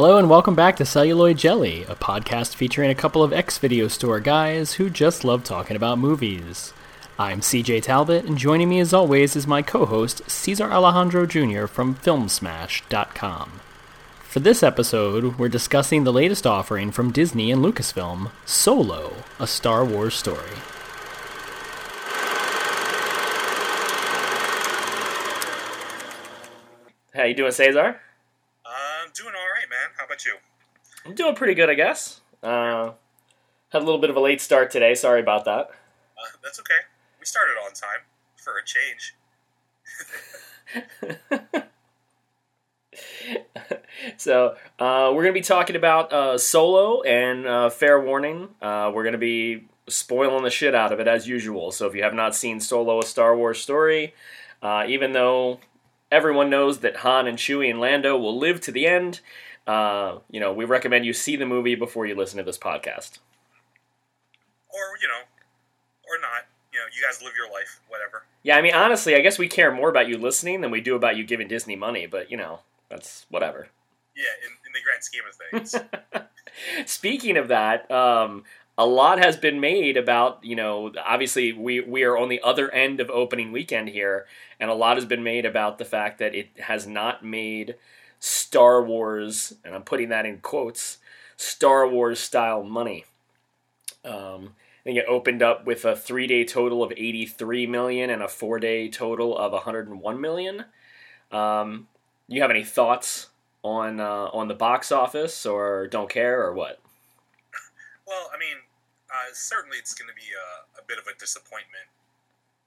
Hello and welcome back to Celluloid Jelly, a podcast featuring a couple of ex video store guys who just love talking about movies. I'm CJ Talbot, and joining me as always is my co host, Cesar Alejandro Jr. from Filmsmash.com. For this episode, we're discussing the latest offering from Disney and Lucasfilm Solo, a Star Wars story. How you doing, Cesar? I'm doing all right, man. How about you? I'm doing pretty good, I guess. Uh, had a little bit of a late start today. Sorry about that. Uh, that's okay. We started on time for a change. so uh, we're going to be talking about uh, Solo, and uh, fair warning, uh, we're going to be spoiling the shit out of it as usual. So if you have not seen Solo: A Star Wars Story, uh, even though everyone knows that Han and Chewie and Lando will live to the end, uh, you know we recommend you see the movie before you listen to this podcast. Or, you know, or not. You know, you guys live your life, whatever. Yeah, I mean, honestly, I guess we care more about you listening than we do about you giving Disney money. But you know, that's whatever. Yeah, in, in the grand scheme of things. Speaking of that, um, a lot has been made about you know obviously we we are on the other end of opening weekend here, and a lot has been made about the fact that it has not made Star Wars, and I'm putting that in quotes, Star Wars style money. Um, I think it opened up with a three day total of 83 million and a four day total of 101 million. Um, you have any thoughts on uh, on the box office, or don't care, or what? well, I mean, uh, certainly it's going to be a, a, bit of a disappointment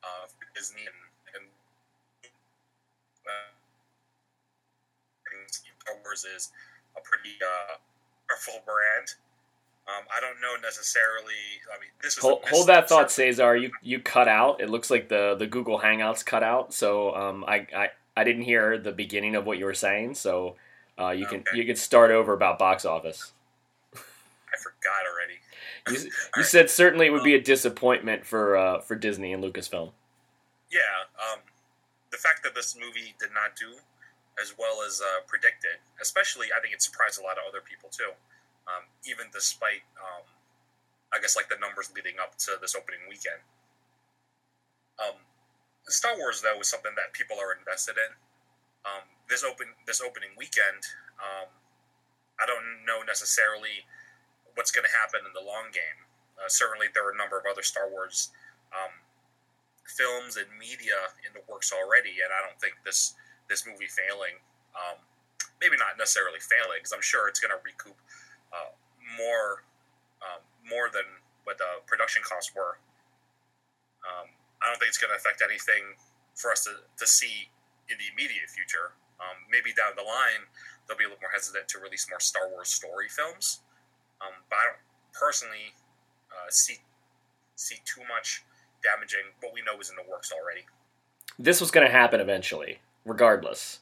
uh, for Disney and, and uh, Star Wars is a pretty uh, powerful brand. Um, I don't know necessarily. I mean, this was hold, hold that thought, Cesar. You you cut out. It looks like the the Google Hangouts cut out. So um, I, I I didn't hear the beginning of what you were saying. So uh, you can you can start over about box office. I forgot already. You, you Alright. said certainly it would be a disappointment for uh, for Disney and Lucasfilm. Yeah, um, the fact that this movie did not do as well as uh, predicted, especially, I think it surprised a lot of other people too. Um, even despite, um, I guess, like the numbers leading up to this opening weekend. Um, Star Wars, though, is something that people are invested in. Um, this open this opening weekend, um, I don't know necessarily what's going to happen in the long game. Uh, certainly, there are a number of other Star Wars um, films and media in the works already, and I don't think this this movie failing, um, maybe not necessarily failing, because I'm sure it's going to recoup uh, more um, more than what the production costs were. Um, I don't think it's going to affect anything for us to, to see in the immediate future. Um, maybe down the line they'll be a little more hesitant to release more Star Wars story films, um, but I don't personally uh, see see too much damaging what we know is in the works already. This was going to happen eventually, regardless.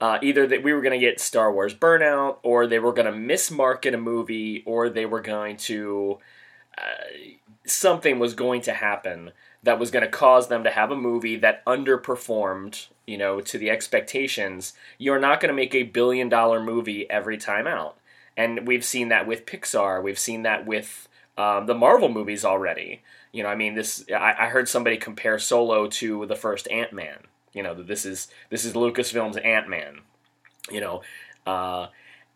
Uh, either that we were going to get Star Wars burnout, or they were going to mismarket a movie, or they were going to uh, something was going to happen that was going to cause them to have a movie that underperformed, you know, to the expectations. You're not going to make a billion dollar movie every time out, and we've seen that with Pixar. We've seen that with um, the Marvel movies already. You know, I mean, this. I, I heard somebody compare Solo to the first Ant Man. You know, that this is this is Lucasfilm's Ant Man. You know, uh,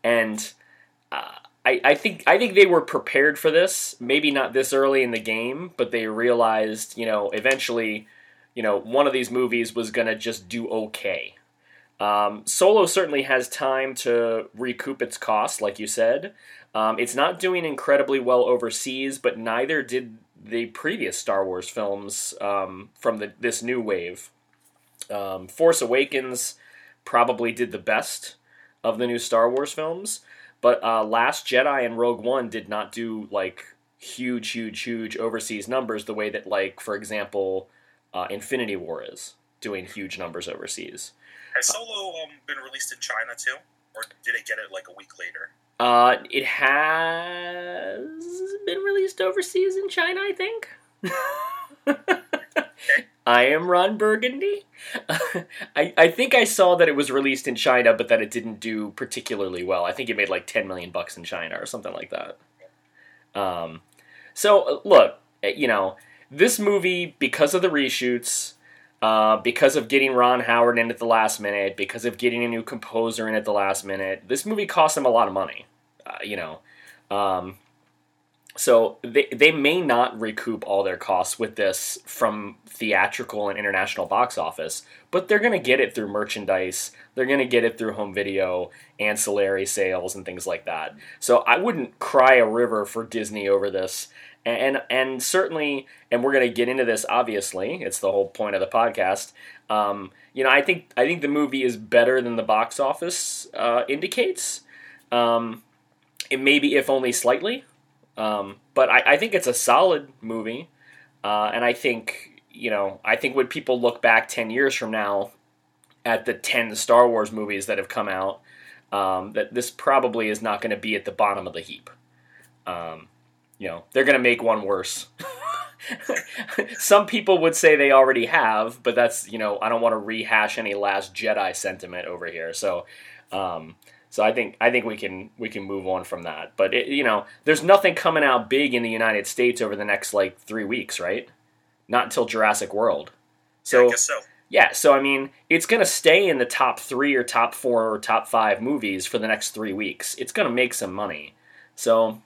and uh, I, I think I think they were prepared for this. Maybe not this early in the game, but they realized, you know, eventually, you know, one of these movies was gonna just do okay. Um, Solo certainly has time to recoup its costs, like you said. Um, it's not doing incredibly well overseas, but neither did the previous Star Wars films um, from the, this new wave. Um, Force Awakens probably did the best of the new Star Wars films, but uh, Last Jedi and Rogue One did not do like huge, huge, huge overseas numbers the way that, like, for example, uh, Infinity War is doing huge numbers overseas. Has Solo um, been released in China too, or did it get it like a week later? Uh, it has been released overseas in China, I think. I am Ron Burgundy. I, I think I saw that it was released in China, but that it didn't do particularly well. I think it made like 10 million bucks in China or something like that. Um, so, look, eh, you know, this movie, because of the reshoots, uh, because of getting Ron Howard in at the last minute, because of getting a new composer in at the last minute, this movie cost him a lot of money. Uh, you know, um, so they they may not recoup all their costs with this from theatrical and international box office, but they're going to get it through merchandise. They're going to get it through home video, ancillary sales, and things like that. So I wouldn't cry a river for Disney over this. And and, and certainly, and we're going to get into this. Obviously, it's the whole point of the podcast. Um, you know, I think I think the movie is better than the box office uh, indicates. Um, it maybe if only slightly. Um, but I, I, think it's a solid movie, uh, and I think you know I think when people look back ten years from now at the ten Star Wars movies that have come out, um, that this probably is not going to be at the bottom of the heap. Um, you know, they're going to make one worse. Some people would say they already have, but that's you know I don't want to rehash any Last Jedi sentiment over here. So. Um, so I think I think we can we can move on from that. But it, you know, there's nothing coming out big in the United States over the next like three weeks, right? Not until Jurassic World. So, yeah, so. Yeah, so I mean, it's going to stay in the top three or top four or top five movies for the next three weeks. It's going to make some money. So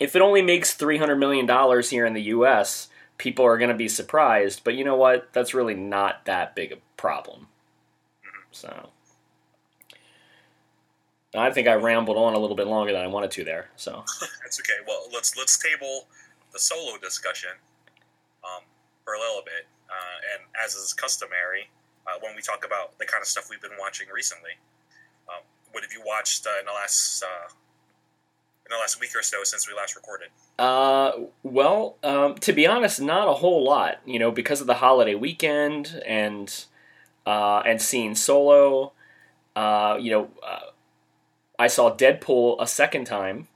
if it only makes $300 million here in the U.S., people are going to be surprised. But you know what? That's really not that big a problem. Mm-hmm. I think I rambled on a little bit longer than I wanted to there. So that's okay. Well, let's let's table the solo discussion um, for a little bit, uh, and as is customary, uh, when we talk about the kind of stuff we've been watching recently, um, what have you watched uh, in the last uh, in the last week or so since we last recorded? Uh, well, um, to be honest, not a whole lot. You know, because of the holiday weekend and uh, and seeing Solo. Uh, you know, uh, I saw Deadpool a second time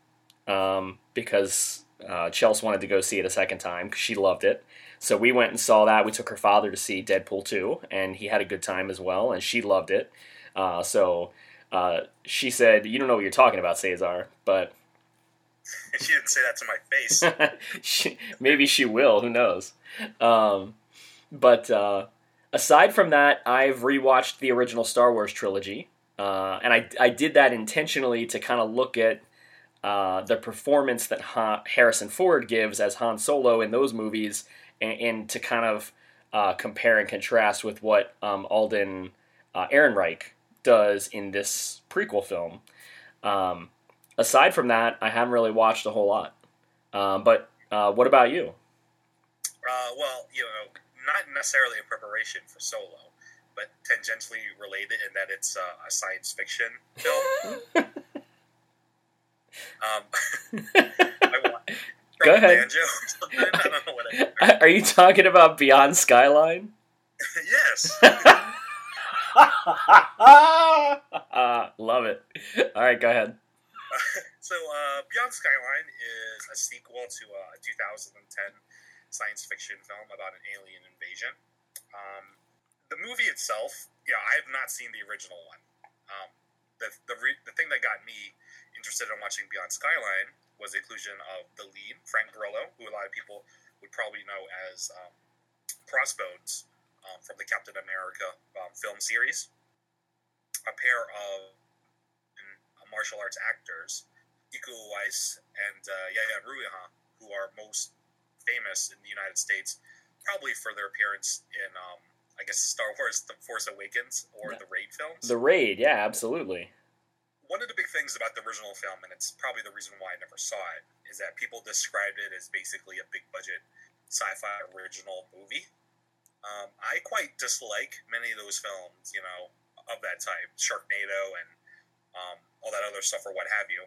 um, because uh, Chelsea wanted to go see it a second time because she loved it. So we went and saw that. We took her father to see Deadpool 2, and he had a good time as well, and she loved it. Uh, so uh, she said, You don't know what you're talking about, Cesar, but. she didn't say that to my face. she, maybe she will, who knows? Um, but uh, aside from that, I've rewatched the original Star Wars trilogy. Uh, and I, I did that intentionally to kind of look at uh, the performance that ha- Harrison Ford gives as Han Solo in those movies, and, and to kind of uh, compare and contrast with what um, Alden uh, Ehrenreich does in this prequel film. Um, aside from that, I haven't really watched a whole lot. Um, but uh, what about you? Uh, well, you know, not necessarily in preparation for Solo but tangentially related in that it's uh, a science fiction film. um, Go ahead. Are you talking about Beyond Skyline? yes. uh, love it. All right, go ahead. so, uh, Beyond Skyline is a sequel to a 2010 science fiction film about an alien invasion. Um, the movie itself, yeah, I have not seen the original one. Um, the the, re- the thing that got me interested in watching Beyond Skyline was the inclusion of the lead, Frank Grillo, who a lot of people would probably know as um, Crossbones um, from the Captain America um, film series. A pair of uh, martial arts actors, Iko Uwais and uh, Yayan Ruhian, who are most famous in the United States, probably for their appearance in um, I guess Star Wars: The Force Awakens or the Raid films. The Raid, yeah, absolutely. One of the big things about the original film, and it's probably the reason why I never saw it, is that people described it as basically a big budget sci-fi original movie. Um, I quite dislike many of those films, you know, of that type, Sharknado and um, all that other stuff or what have you.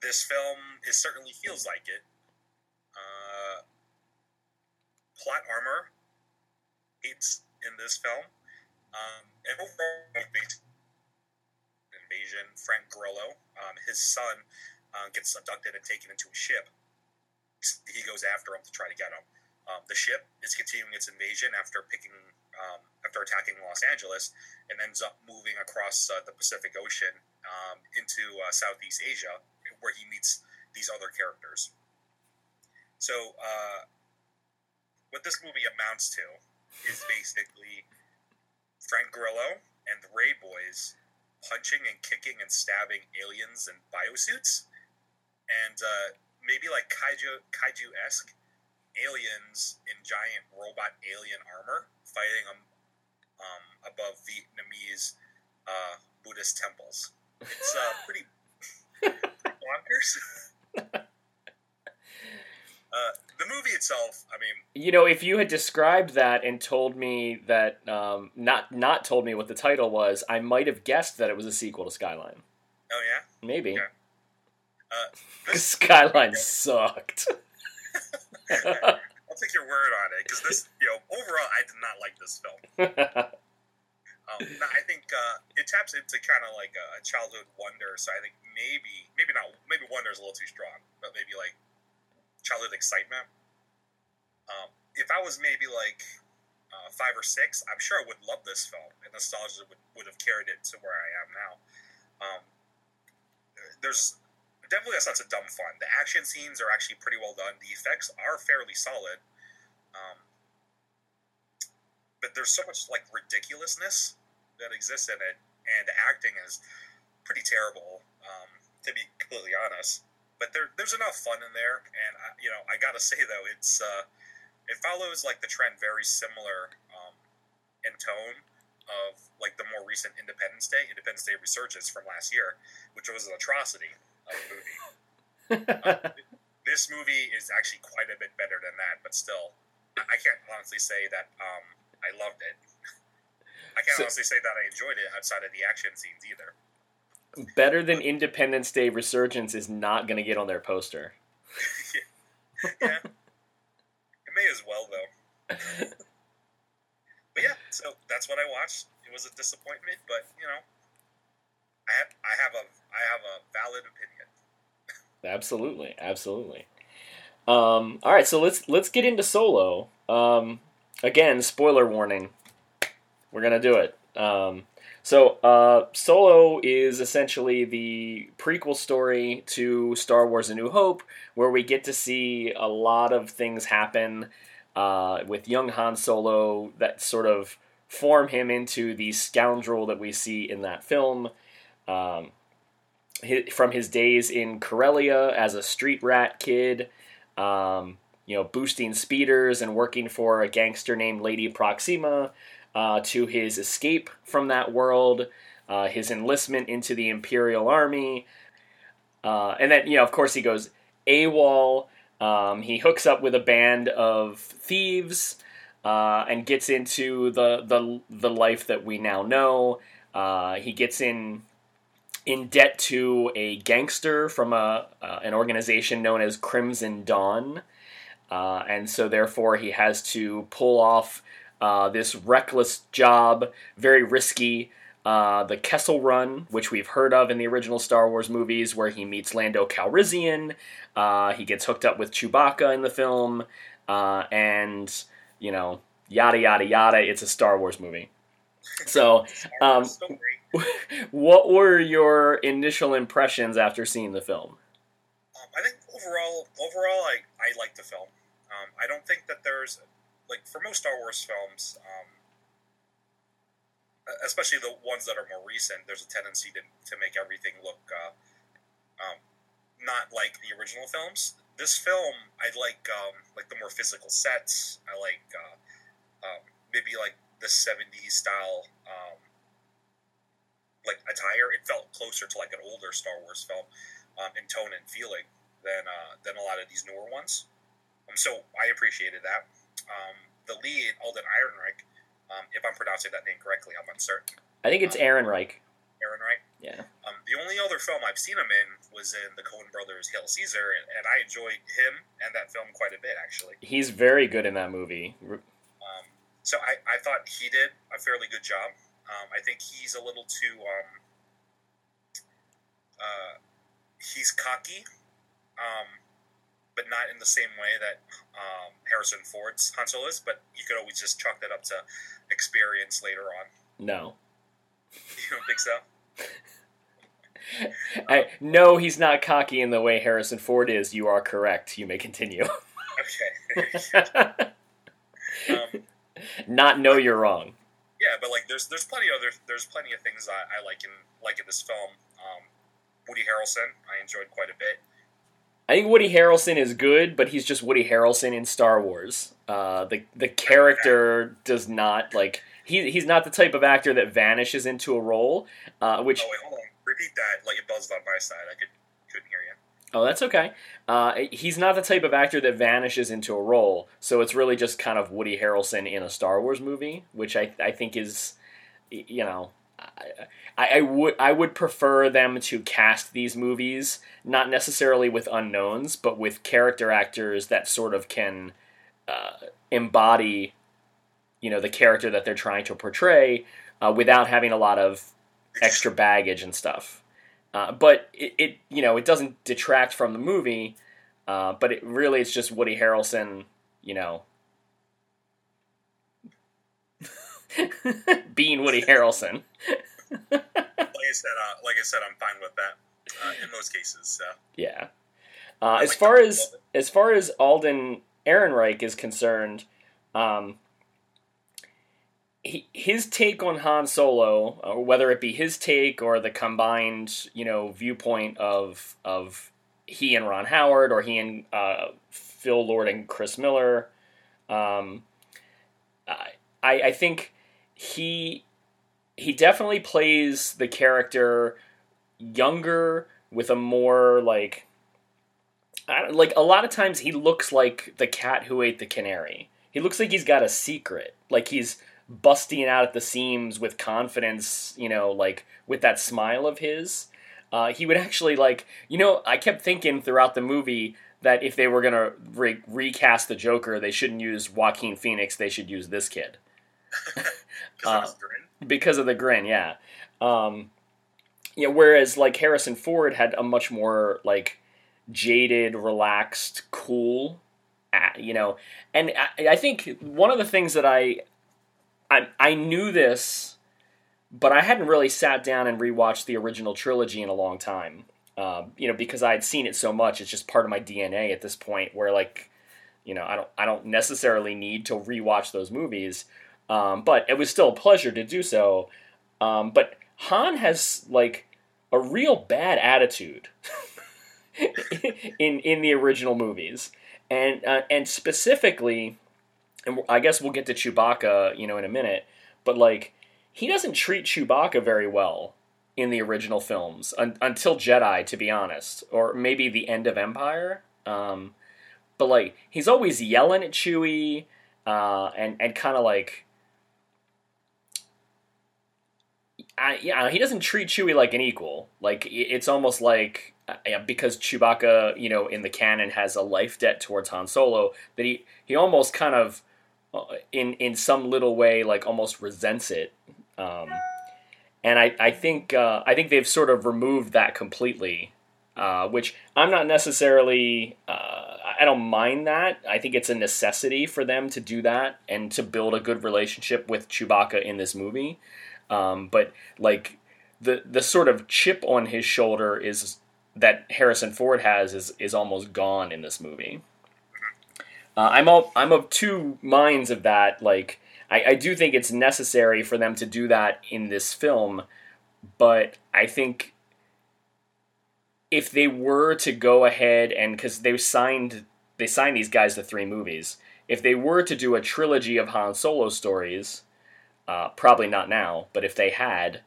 This film is certainly feels like it. Uh, plot armor hates in this film. Um, and invasion, Frank Grillo, um, his son uh, gets abducted and taken into a ship. He goes after him to try to get him. um, the ship is continuing its invasion after picking um, after attacking Los Angeles, and ends up moving across uh, the Pacific Ocean um, into uh, Southeast Asia, where he meets these other characters. So, uh, what this movie amounts to is basically Frank Grillo and the Raid Boys punching and kicking and stabbing aliens in biosuits, and uh, maybe like kaiju kaiju esque aliens in giant robot alien armor fighting them um, above Vietnamese uh, Buddhist temples. It's uh, pretty bonkers. Movie itself, I mean, You know, if you had described that and told me that, um, not not told me what the title was, I might have guessed that it was a sequel to Skyline. oh yeah, Maybe. Yeah. uh, this, Skyline sucked. I'll take your word on it because this, you know, overall, I did not like this film. Um, I think uh, it taps into kind of like a childhood wonder. So I think maybe, maybe not, maybe wonder is a little too strong, but maybe like childhood excitement. Um, if I was maybe like uh, five or six, I'm sure I would love this film, and nostalgia would, would have carried it to where I am now. Um, there's definitely a sense of dumb fun. The action scenes are actually pretty well done. The effects are fairly solid. Um, but there's so much like ridiculousness that exists in it, and the acting is pretty terrible, um, to be completely honest. But there, there's enough fun in there, and I, you know, I gotta say though, it's uh, it follows like the trend very similar um, in tone of like the more recent Independence Day, Independence Day Resurgence from last year, which was an atrocity of a movie. Uh, this movie is actually quite a bit better than that, but still, I can't honestly say that um, I loved it. I can't So- honestly say that I enjoyed it outside of the action scenes either. Better than Independence Day Resurgence is not going to get on their poster. yeah, it may as well though. But yeah, so that's what I watched. It was a disappointment, but you know, I have I have a I have a valid opinion. Absolutely, absolutely. Um, all right, so let's let's get into Solo. Um, again, spoiler warning. We're gonna do it. Um, so uh, Solo is essentially the prequel story to Star Wars: A New Hope, where we get to see a lot of things happen uh, with young Han Solo that sort of form him into the scoundrel that we see in that film. Um, from his days in Corellia as a street rat kid, um, you know, boosting speeders and working for a gangster named Lady Proxima, uh, to his escape from that world, uh, his enlistment into the Imperial Army, uh, and then you know, of course, he goes AWOL. Um, he hooks up with a band of thieves uh, and gets into the the the life that we now know. Uh, he gets in in debt to a gangster from a uh, an organization known as Crimson Dawn, uh, and so therefore he has to pull off uh, this reckless job, very risky. Uh, the Kessel Run, which we've heard of in the original Star Wars movies, where he meets Lando Calrissian. Uh, he gets hooked up with Chewbacca in the film, uh, and you know, yada yada yada. It's a Star Wars movie. So, um, what were your initial impressions after seeing the film? Um, I think overall, overall, I, I like the film. Um, I don't think that there's like for most Star Wars films, um, especially the ones that are more recent. There's a tendency to, to make everything look uh, um, not like the original films. This film, I like um, like the more physical sets. I like uh, um, maybe like the '70s style um, like attire. It felt closer to like an older Star Wars film um, in tone and feeling than uh, than a lot of these newer ones. Um, so I appreciated that. Um, the lead, Alden Ehrenreich, um, if I'm pronouncing that name correctly, I'm uncertain. I think it's Aaron Reich. Ehrenreich. Yeah. Um, the only other film I've seen him in was in the Coen Brothers' Hail Caesar, and, and I enjoyed him and that film quite a bit, actually. He's very good in that movie. Um, so I, I thought he did a fairly good job. Um, I think he's a little too. Um, uh, he's cocky, um, but not in the same way that um, Harrison Ford's Han Solo is, but you could always just chalk that up to experience later on. No. You don't think so? I, no, he's not cocky in the way Harrison Ford is. You are correct. You may continue. Okay. um, not know you're wrong. yeah, but like there's there's plenty of other there's plenty of things I, I like in like in this film. Um, Woody Harrelson, I enjoyed quite a bit. I think Woody Harrelson is good, but he's just Woody Harrelson in Star Wars. Uh, the the character does not like he he's not the type of actor that vanishes into a role. Uh, which Oh wait, hold on. Repeat that. Like it buzzed on my side. I could couldn't hear you. oh, that's okay. Uh, he's not the type of actor that vanishes into a role. So it's really just kind of Woody Harrelson in a Star Wars movie, which I I think is you know. I, I would I would prefer them to cast these movies not necessarily with unknowns, but with character actors that sort of can uh, embody, you know, the character that they're trying to portray uh, without having a lot of extra baggage and stuff. Uh, but it, it, you know, it doesn't detract from the movie. Uh, but it really, it's just Woody Harrelson, you know, being Woody Harrelson. Like I said, uh, like I said, I'm fine with that uh, in most cases. So Yeah. Uh, as like far as as far as Alden Ehrenreich is concerned, um, he, his take on Han Solo, or whether it be his take or the combined, you know, viewpoint of of he and Ron Howard, or he and uh, Phil Lord and Chris Miller, um, I I think he he definitely plays the character younger with a more like like a lot of times he looks like the cat who ate the canary. He looks like he's got a secret, like he's busting out at the seams with confidence, you know, like with that smile of his. Uh, he would actually like, you know, I kept thinking throughout the movie that if they were gonna re- recast the Joker, they shouldn't use Joaquin Phoenix. They should use this kid Uh, grin. because of the grin. Yeah, um, yeah. Whereas like Harrison Ford had a much more like jaded, relaxed, cool, you know. And I, I think one of the things that I, I I knew this, but I hadn't really sat down and rewatched the original trilogy in a long time. Um, you know, because I had seen it so much, it's just part of my DNA at this point. Where like, you know, I don't I don't necessarily need to rewatch those movies, um, but it was still a pleasure to do so. Um, but Han has like a real bad attitude in in the original movies, and uh, and specifically, and I guess we'll get to Chewbacca, you know, in a minute. But like, he doesn't treat Chewbacca very well in the original films un- until Jedi, to be honest, or maybe the end of Empire. Um, but like, he's always yelling at Chewie, uh, and and kind of like. Yeah, he doesn't treat Chewie like an equal. Like it's almost like uh, because Chewbacca, you know, in the canon has a life debt towards Han Solo that he he almost kind of uh, in in some little way like almost resents it. Um, and I I think uh, I think they've sort of removed that completely, uh, which I'm not necessarily. Uh, I don't mind that. I think it's a necessity for them to do that and to build a good relationship with Chewbacca in this movie. Um, but like the the sort of chip on his shoulder is that Harrison Ford has is is almost gone in this movie. Uh, I'm all, I'm of two minds of that. Like I, I do think it's necessary for them to do that in this film, but I think if they were to go ahead and because they signed they signed these guys to three movies, if they were to do a trilogy of Han Solo stories, uh, probably not now, but if they had,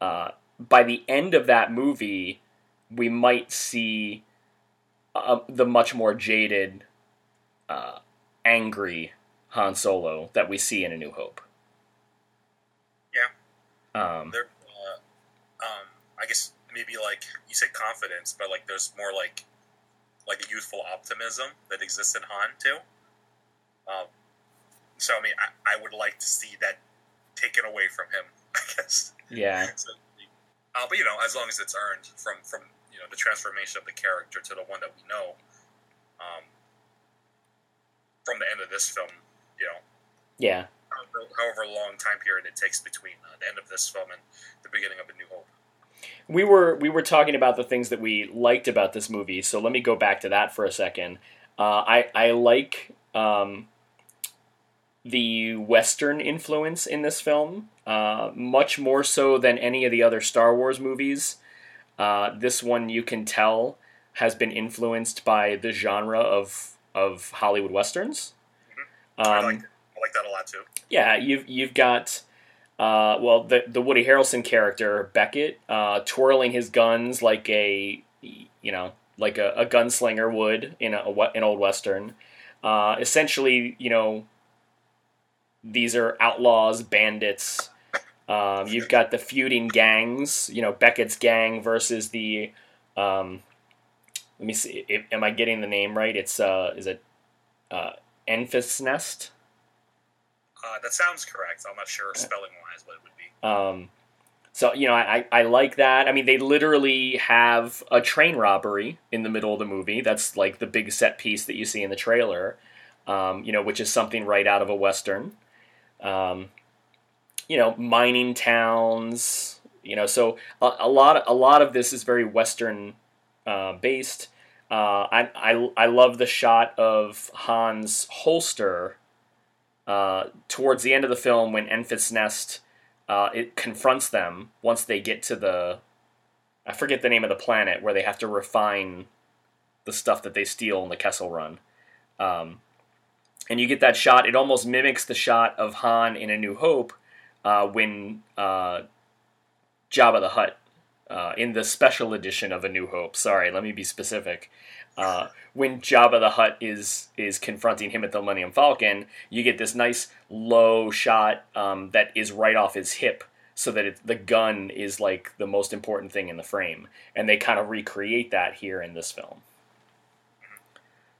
uh, by the end of that movie, we might see uh, the much more jaded, uh, angry Han Solo that we see in A New Hope. Yeah. Um, There, uh, um, I guess maybe like you say confidence, but like there's more like like a youthful optimism that exists in Han too. Um, so I mean, I, I would like to see that taken away from him. I guess. yeah. So, uh, but you know, as long as it's earned from from you know the transformation of the character to the one that we know. Um, from the end of this film. You know, Yeah. however, however long time period it takes between uh, the end of this film and the beginning of A New Hope. we were we were talking about the things that we liked about this movie. So let me go back to that for a second. Uh, I I like um, the Western influence in this film uh, much more so than any of the other Star Wars movies. Uh, this one you can tell has been influenced by the genre of of Hollywood westerns. I Um, like I like that a lot too. yeah, you've you've got uh, well the the Woody Harrelson character Beckett uh, twirling his guns like a you know like a, a gunslinger would in a, a an old western. Uh, essentially, you know, these are outlaws, bandits. Um, you've got the feuding gangs. You know, Beckett's gang versus the. Um, let me see. i- Am I getting the name right? It's uh, is it uh, Enfys Nest? Uh, that sounds correct. I'm not sure spelling wise what it would be. Um, so you know, I, I like that. I mean, they literally have a train robbery in the middle of the movie. That's like the big set piece that you see in the trailer. Um, you know, which is something right out of a western. Um, you know, mining towns. You know, so a, a lot a lot of this is very western uh, based. Uh, I, I I love the shot of Han's holster uh, towards the end of the film when Enfys Nest uh, it confronts them once they get to the I forget the name of the planet where they have to refine the stuff that they steal in the Kessel Run. Um, and you get that shot. It almost mimics the shot of Han in A New Hope uh, when uh, Jabba the Hutt uh, in the special edition of A New Hope. Sorry, let me be specific. Uh, when Jabba the Hutt is is confronting him at the Millennium Falcon, you get this nice low shot um, that is right off his hip, so that it, the gun is like the most important thing in the frame, and they kind of recreate that here in this film.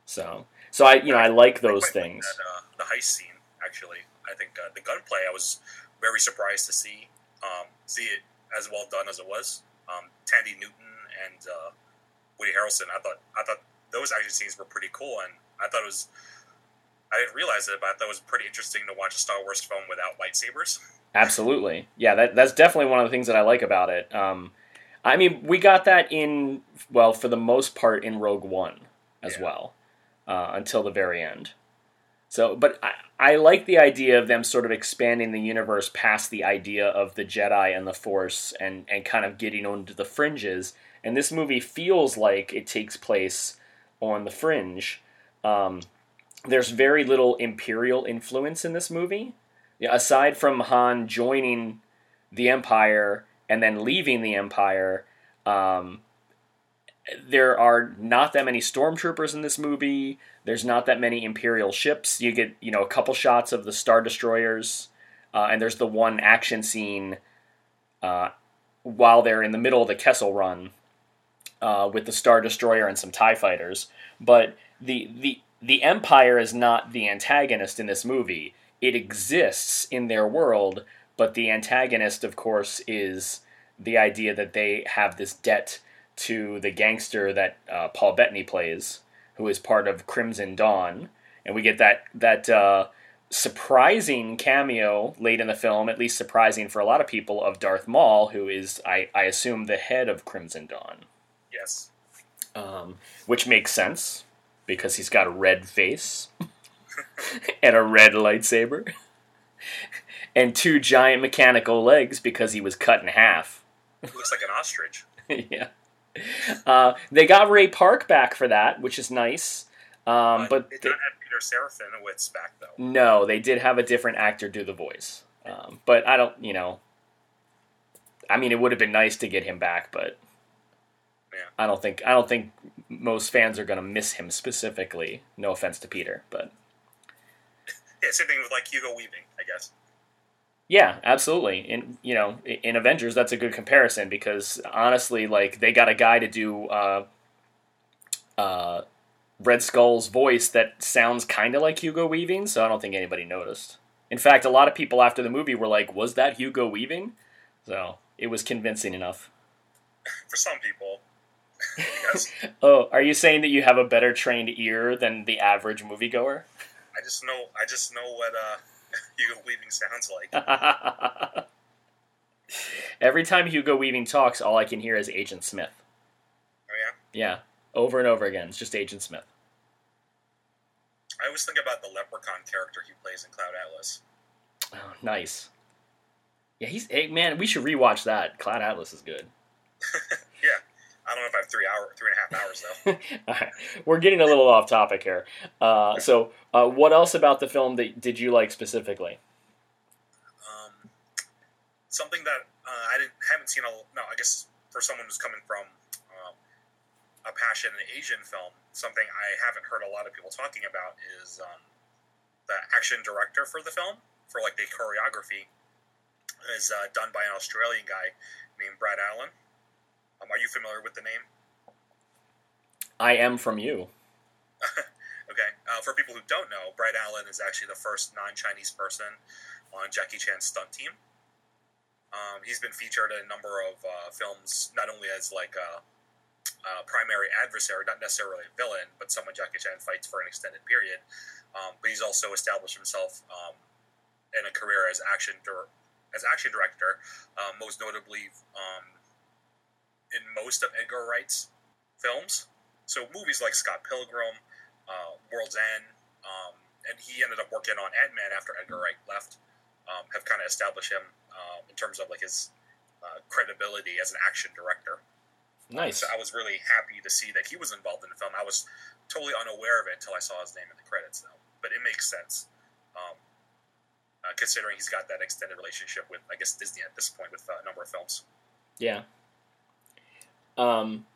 So, so I you know I like those things. That, uh, the heist scene, actually, I think uh, the gunplay, I was very surprised to see um, see it as well done as it was. Um, Thandie Newton and uh, Woody Harrelson, I thought I thought those action scenes were pretty cool, and I thought it was. I didn't realize it, but I thought it was pretty interesting to watch a Star Wars film without lightsabers. Absolutely, yeah. That that's definitely one of the things that I like about it. Um, I mean, we got that in well for the most part in Rogue One as Yeah. well uh, until the very end. So, but I, I like the idea of them sort of expanding the universe past the idea of the Jedi and the Force and and kind of getting onto the fringes. And this movie feels like it takes place on the fringe. Um, there's very little Imperial influence in this movie. Yeah, aside from Han joining the Empire and then leaving the Empire, um, there are not that many stormtroopers in this movie. There's not that many Imperial ships. You get you know a couple shots of the Star Destroyers, uh, and there's the one action scene uh, while they're in the middle of the Kessel Run uh, with the Star Destroyer and some Tie fighters. But the the the Empire is not the antagonist in this movie. It exists in their world, but the antagonist, of course, is the idea that they have this debt to the gangster that uh, Paul Bettany plays, who is part of Crimson Dawn, and we get that that uh, surprising cameo late in the film, at least surprising for a lot of people, of Darth Maul, who is, I, I assume, the head of Crimson Dawn Yes, um, which makes sense because he's got a red face and a red lightsaber and two giant mechanical legs because he was cut in half. looks like an ostrich. yeah. Uh, they got Ray Park back for that, which is nice. Um, but they they- don't have Peter Serafinowicz back though. no, they did have a different actor do the voice. Um, but I don't, you know. I mean, it would have been nice to get him back, but Yeah. I don't think I don't think most fans are going to miss him specifically. No offense to Peter, but Yeah, same thing with like Hugo Weaving, I guess. Yeah, absolutely. In you know, in Avengers, that's a good comparison because honestly, like they got a guy to do uh, uh, Red Skull's voice that sounds kind of like Hugo Weaving, so I don't think anybody noticed. In fact, a lot of people after the movie were like, "Was that Hugo Weaving?" So it was convincing enough. For some people, Oh, are you saying that you have a better trained ear than the average moviegoer? I just know I just know what uh, Hugo Weaving sounds like. Every time Hugo Weaving talks, all I can hear is Agent Smith. Oh yeah. Yeah, over and over again. It's just Agent Smith. I always think about the Leprechaun character he plays in Cloud Atlas. Oh, nice. Yeah, he's. Hey, man, we should rewatch that. Cloud Atlas is good. I don't know if I have three hour, three and a half hours though. All right, we're getting a little off topic here. Uh, so, uh, what else about the film that did you like specifically? Um, something that uh, I didn't haven't seen a no. I guess for someone who's coming from um, a passion in Asian film, something I haven't heard a lot of people talking about is um, the action director for the film for like the choreography is uh, done by an Australian guy named Brad Allan. Um, are you familiar with the name? I am from you. okay. Uh, for people who don't know, Brad Allan is actually the first non-Chinese person on Jackie Chan's stunt team. Um, he's been featured in a number of uh, films, not only as like a, a, primary adversary, not necessarily a villain, but someone Jackie Chan fights for an extended period. Um, but he's also established himself um, in a career as action as action director, uh, most notably um, in most of Edgar Wright's films. So movies like Scott Pilgrim, uh, World's End, um, and he ended up working on Ant Man after Edgar Wright left. Um, have kind of established him uh, in terms of like his uh, credibility as an action director. Nice. So I was really happy to see that he was involved in the film. I was totally unaware of it until I saw his name in the credits, though. But it makes sense, um, uh, considering he's got that extended relationship with, I guess, Disney at this point with uh, a number of films. Yeah. Um,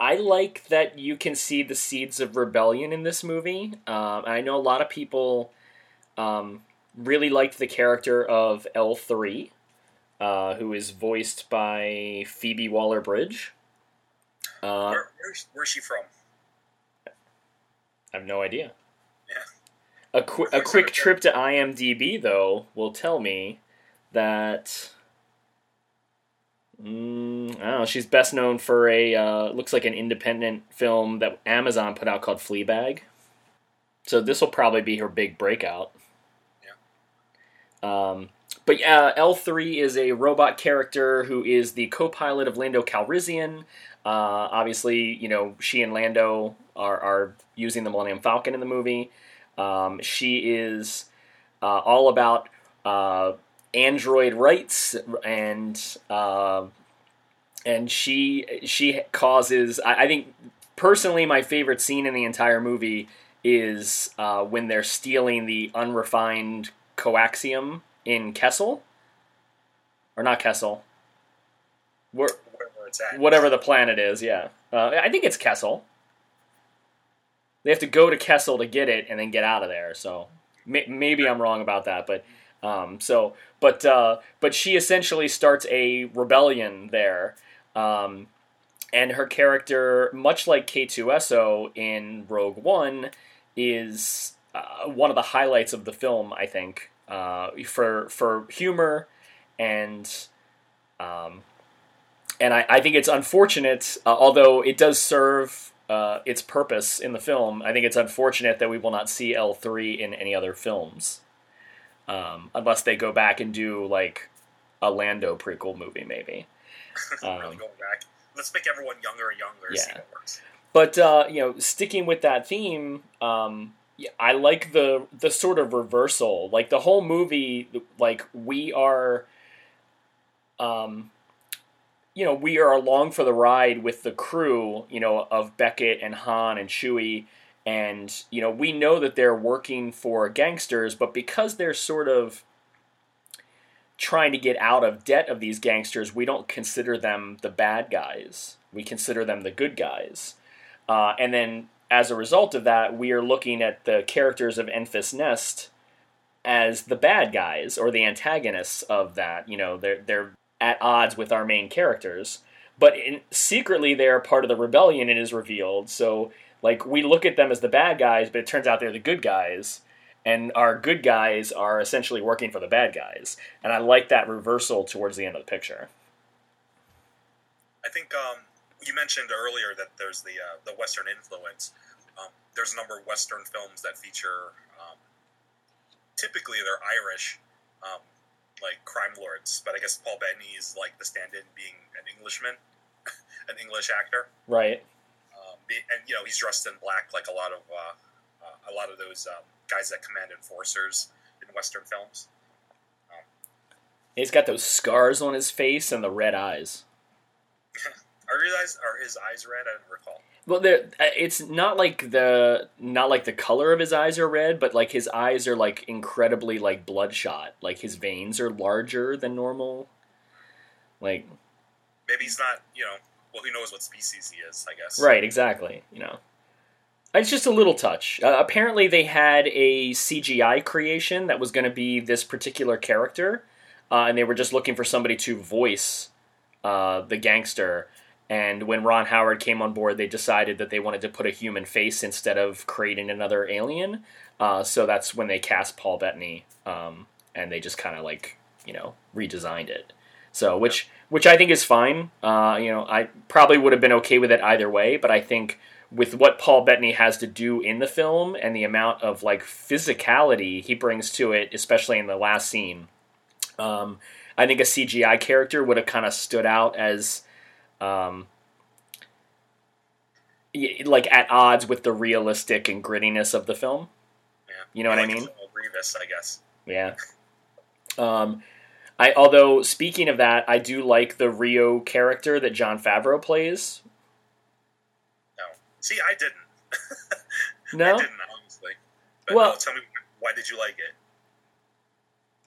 I like that you can see the seeds of rebellion in this movie. Um, I know a lot of people um, really liked the character of L3, uh, who is voiced by Phoebe Waller Bridge. Uh, Where, where's, where's she from? I have no idea. Yeah. A, qu- a quick trip to IMDb, though, will tell me that. Mm, I don't know. She's best known for a uh, looks like an independent film that Amazon put out called Fleabag. So this will probably be her big breakout. Yeah. Um, but yeah, L three is a robot character who is the co-pilot of Lando Calrissian. Uh, obviously, you know she and Lando are are using the Millennium Falcon in the movie. Um, she is uh, all about uh, android rights and uh, and she she causes I, I, think personally my favorite scene in the entire movie is uh, when they're stealing the unrefined coaxium in Kessel. Or not Kessel. Where, whatever the planet is yeah. Uh, I think it's Kessel. They have to go to Kessel to get it and then get out of there so may, maybe I'm wrong about that but um, so, but uh, but she essentially starts a rebellion there, um, and her character, much like K2SO in Rogue One, is uh, one of the highlights of the film. I think uh, for for humor and. Um, and I, I think it's unfortunate, uh, although it does serve uh, its purpose in the film. I think it's unfortunate that we will not see L three in any other films um, unless they go back and do like a Lando prequel movie, maybe. Um, really going back. Let's make everyone younger and younger. Yeah. But uh, you know, sticking with that theme, um, I like the the sort of reversal. Like the whole movie, like we are, um, you know, we are along for the ride with the crew. You know, of Beckett and Han and Chewie and you know we know that they're working for gangsters but because they're sort of trying to get out of debt of these gangsters we don't consider them the bad guys. We consider them the good guys. Uh, and then as a result of that we are looking at the characters of enfys nest as the bad guys or the antagonists of that. You know they're, they're at odds with our main characters. But in, secretly they are part of the rebellion it is revealed. So like we look at them as the bad guys, but it turns out they're the good guys, and our good guys are essentially working for the bad guys. And I like that reversal towards the end of the picture. I think um, you mentioned earlier that there's the uh, the Western influence. Um, there's a number of Western films that feature, um, typically they're Irish, um, like crime lords, but I guess Paul Bettany is like the stand-in, being an Englishman, an English actor. Right. Um, and you know he's dressed in black, like a lot of uh, uh, a lot of those um, guys that command enforcers in Western films. He's got those scars on his face and the red eyes. I realize are his eyes red? I don't recall. Well, there uh, it's not like the not like the color of his eyes are red, but like his eyes are like incredibly like bloodshot. Like his veins are larger than normal. Like Maybe he's not. You know, well, who knows what species he is? I guess. right, exactly. You know, it's just a little touch. Uh, apparently, they had a CGI creation that was going to be this particular character, uh, and they were just looking for somebody to voice uh, the gangster. And when Ron Howard came on board, they decided that they wanted to put a human face instead of creating another alien. Uh, so that's when they cast Paul Bettany, um, and they just kind of like you know redesigned it. So which which I think is fine. Uh, you know, I probably would have been okay with it either way, but I think with what Paul Bettany has to do in the film and the amount of like physicality he brings to it, especially in the last scene, um, I think a CGI character would have kind of stood out as um, like at odds with the realistic and grittiness of the film. Yeah. You know what I mean? Grievous, I guess. Yeah. Um, I although speaking of that, I do like the Rio character that Jon Favreau plays. No. See, I didn't. No, I didn't honestly. But Well- no, tell me why did you like it?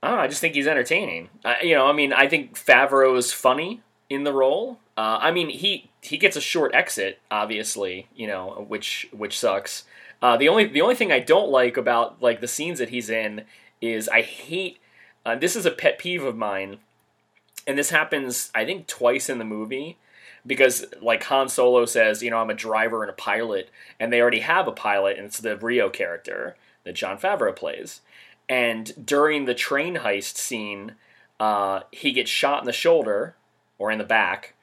I don't know, I just think he's entertaining. I, you know, I mean, I think Favreau is funny in the role. Uh, I mean, he he gets a short exit, obviously, you know, which which sucks. Uh, the only the only thing I don't like about like the scenes that he's in is I hate. Uh, this is a pet peeve of mine, and this happens I think twice in the movie because like Han Solo says, you know, I'm a driver and a pilot, and they already have a pilot, and it's the Rio character that Jon Favreau plays. And during the train heist scene, uh, he gets shot in the shoulder or in the back,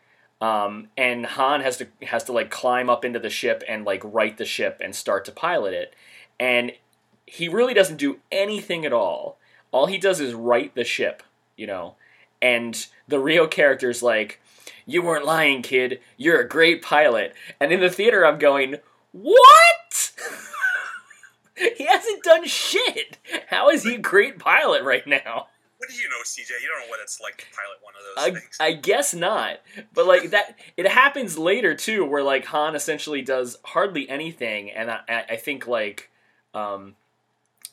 um, and Han has to has to like climb up into the ship and like right the ship and start to pilot it. And he really doesn't do anything at all. All he does is right the ship, you know. And the Rio character's like, "You weren't lying, kid. You're a great pilot." And in the theater, I'm going, "What?" he hasn't done shit. How is he a great pilot right now? What do you know, CJ? You don't know what it's like to pilot one of those I, things. I guess not. But like that, it happens later too, where like Han essentially does hardly anything, and I, I I think like, um,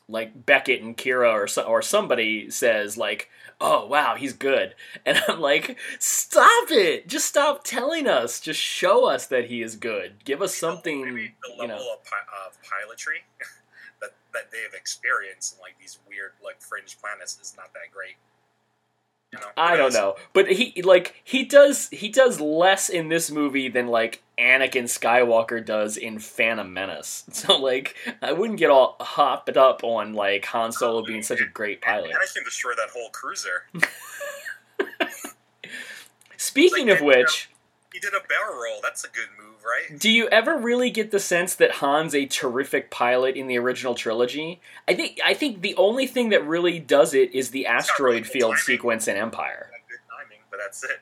like Beckett and Qi'ra or so, or somebody says like, "Oh wow, he's good," and I'm like, "Stop it! Just stop telling us. Just show us that he is good. Give us something." Maybe the You level know. of, pi- of pilotry that that they've experienced in like these weird like fringe planets is not that great. You know, I don't know, but he like he does he does less in this movie than like Anakin Skywalker does in Phantom Menace. So like I wouldn't get all hopped up on like Han Solo being such a great pilot. Anakin destroyed that whole cruiser. Speaking Like, of which, He did a barrel roll. That's a good move, right? do you ever really get the sense that Han's a terrific pilot in the original trilogy? I think I think the only thing that really does it is the got really asteroid field timing. sequence in Empire. Good timing, but that's it.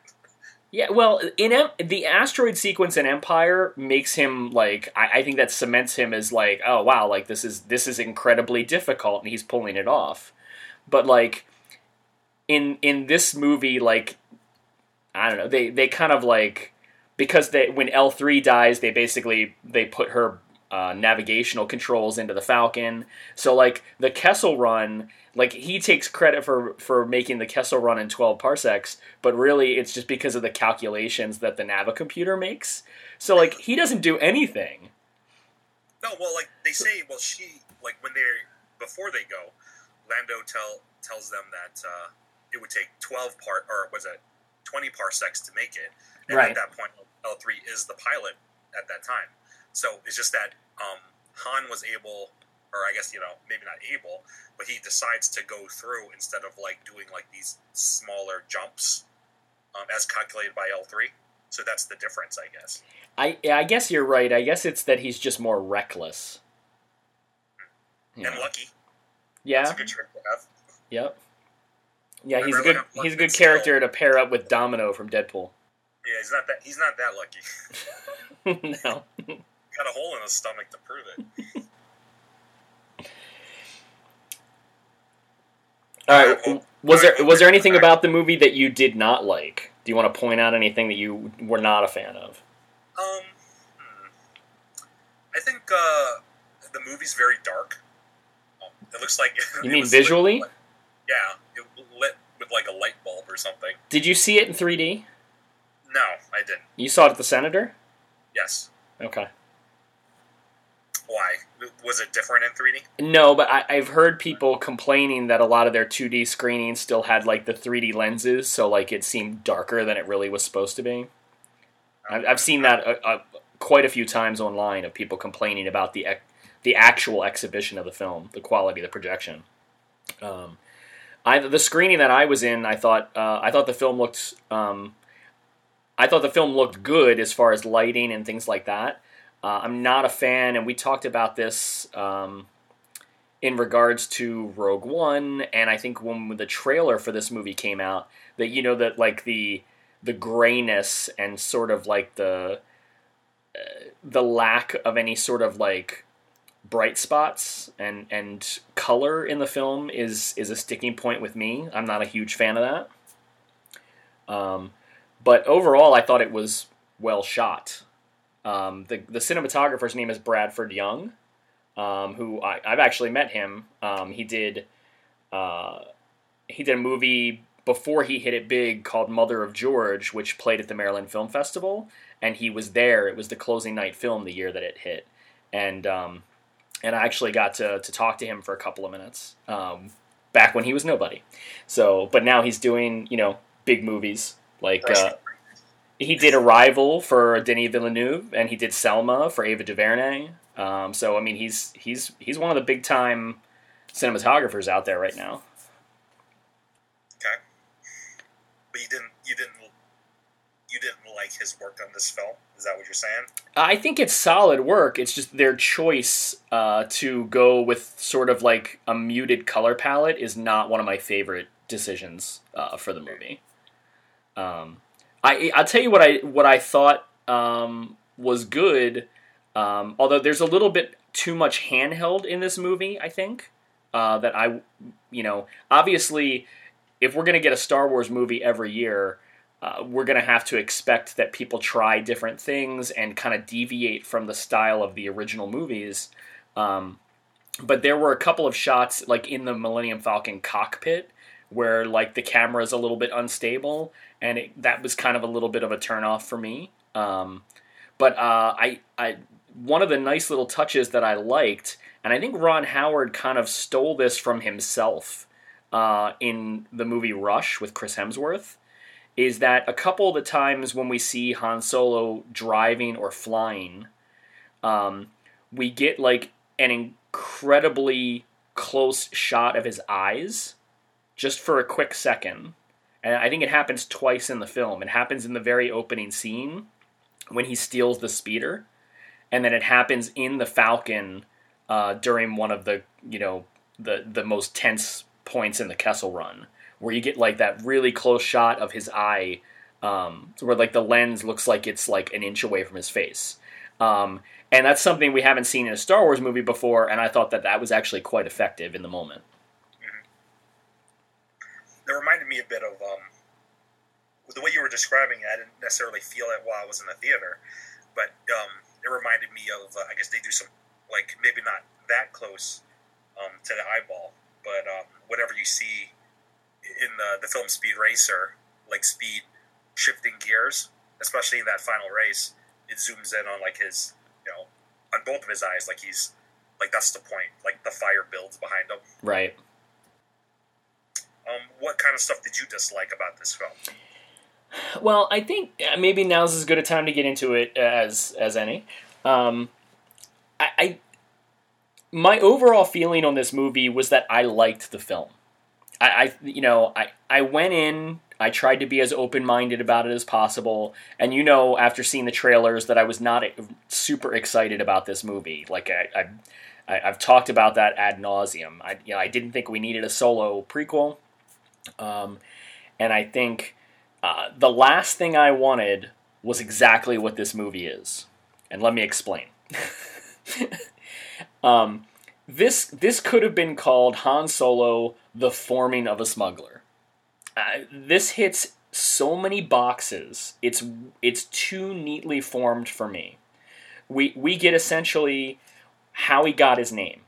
Yeah, well, in em- the asteroid sequence in Empire makes him like I-, I think that cements him as like oh wow like this is this is incredibly difficult and he's pulling it off, but like in in this movie like I don't know they they kind of like because they when L three dies they basically they put her uh, navigational controls into the Falcon so like the Kessel run like he takes credit for for making the Kessel run in 12 parsecs, but really it's just because of the calculations that the Nava computer makes. So like he doesn't do anything. No, well, like they say, well, she like when they're before they go, Lando tell tells them that uh, it would take twelve part or was it twenty parsecs to make it, and Right. at that point, L three is the pilot at that time. So it's just that um, Han was able, or I guess you know maybe not able, but he decides to go through instead of like doing like these smaller jumps um, as calculated by L three. So that's the difference, I guess. I I guess you're right. I guess it's that he's just more reckless. and lucky. Yeah. That's a good trick to have. Yep. Yeah, he's a good he's a good character to pair up with Domino from Deadpool. Yeah, he's not that he's not that lucky. no. Got a hole in his stomach to prove it. All right. hope- Was there was there anything about the movie that you did not like? Do you want to point out anything that you were not a fan of? Um, hmm. I think uh, the movie's very dark. Um, it looks like You mean visually? lit- yeah, it lit with like a light bulb or something. Did you see it in 3D? No, I didn't. You saw it at the Senator? Yes. Okay. Why was it different in 3D? No, but I, I've heard people complaining that a lot of their 2D screenings still had like the 3D lenses, so like it seemed darker than it really was supposed to be. I've, I've seen that uh, uh, quite a few times online of people complaining about the the actual exhibition of the film, the quality of the projection. Um, I the screening that I was in, I thought uh, I thought the film looked um, I thought the film looked good as far as lighting and things like that. Uh, I'm not a fan, and we talked about this um, in regards to Rogue One, and I think when the trailer for this movie came out, that you know that like the the grayness and sort of like the uh, the lack of any sort of like bright spots and and color in the film is is a sticking point with me. I'm not a huge fan of that. Um, but overall, I thought it was well shot. Um, the the cinematographer's name is Bradford Young, um, who I, I've actually met him. Um, he did uh, he did a movie before he hit it big called Mother of George, which played at the Maryland Film Festival, and he was there. It was the closing night film the year that it hit, and um, and I actually got to to talk to him for a couple of minutes um, back when he was nobody. So, but now he's doing you know big movies like. Uh, he did Arrival for Denis Villeneuve, and he did Selma for Ava DuVernay. Um, so I mean, he's he's he's one of the big time cinematographers out there right now. Okay. But you didn't you didn't you didn't like his work on this film? Is that what you're saying? I think it's solid work. It's just their choice uh, to go with sort of like a muted color palette is not one of my favorite decisions uh, for the movie. Um, I I'll tell you what I what I thought um, was good. Um, although there's a little bit too much handheld in this movie, I think uh, that I you know obviously if we're gonna get a Star Wars movie every year. Uh, we're going to have to expect that people try different things and kind of deviate from the style of the original movies. Um, but there were a couple of shots, like in the Millennium Falcon cockpit, where like the camera is a little bit unstable, and it, that was kind of a little bit of a turnoff for me. Um, but uh, I, I, one of the nice little touches that I liked, and I think Ron Howard kind of stole this from himself uh, in the movie Rush with Chris Hemsworth is that a couple of the times when we see Han Solo driving or flying, um, we get like an incredibly close shot of his eyes just for a quick second. And I think it happens twice in the film. It happens in the very opening scene when he steals the speeder, and then it happens in the Falcon uh, during one of the you know the the most tense points in the Kessel Run where you get like that really close shot of his eye, um, where like the lens looks like it's like an inch away from his face. Um, and that's something we haven't seen in a Star Wars movie before, and I thought that that was actually quite effective in the moment. It reminded me a bit of um, the way you were describing it. I didn't necessarily feel it while I was in the theater, but um, it reminded me of uh, I guess they do some like maybe not that close um, to the eyeball, but um, whatever you see in the the film Speed Racer, like Speed shifting gears, especially in that final race, it zooms in on like his you know on both of his eyes, like he's like that's the point, like the fire builds behind him. Right. Um, what kind of stuff did you dislike about this film? Well, I think uh, maybe now's as good a time to get into it as as any. Um, I, I my overall feeling on this movie was that I liked the film. I, I you know I, I went in I tried to be as open minded about it as possible. And you know, after seeing the trailers, that I was not super excited about this movie. Like I, I, have talked about that ad nauseum. I, you know, I didn't think we needed a solo prequel, um, and I think uh, the last thing I wanted was exactly what this movie is. And let me explain. um, this this could have been called Han Solo: The Forming of a Smuggler. Uh, this hits so many boxes. It's it's too neatly formed for me. We we get essentially how he got his name.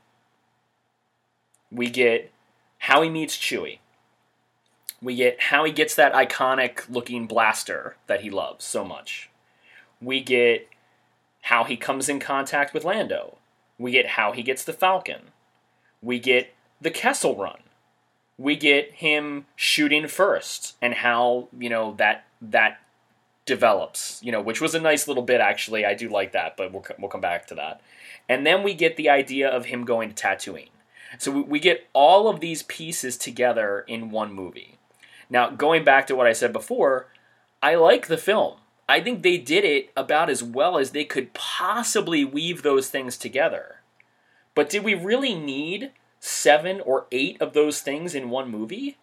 We get how he meets Chewie. We get how he gets that iconic looking blaster that he loves so much. We get how he comes in contact with Lando. We get how he gets the Falcon. We get the Kessel Run we get him shooting first and how you know that that develops you know which was a nice little bit actually i do like that but we'll, we'll come back to that and then we get the idea of him going to tatooine so we, we get all of these pieces together in one movie now going back to what i said before i like the film i think they did it about as well as they could possibly weave those things together but did we really need seven or eight of those things in one movie.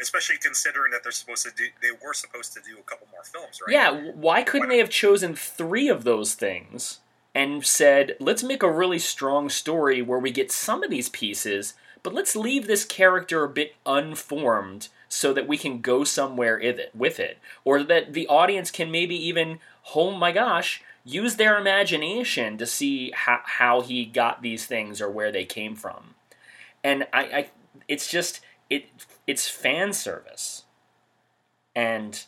Especially considering that they're supposed to do, they were supposed to do a couple more films, right? Yeah, why couldn't why? they have chosen three of those things and said, let's make a really strong story where we get some of these pieces, but let's leave this character a bit unformed so that we can go somewhere with it, or that the audience can maybe even, oh my gosh, use their imagination to see how, how he got these things or where they came from. And I, I it's just it it's fan service, and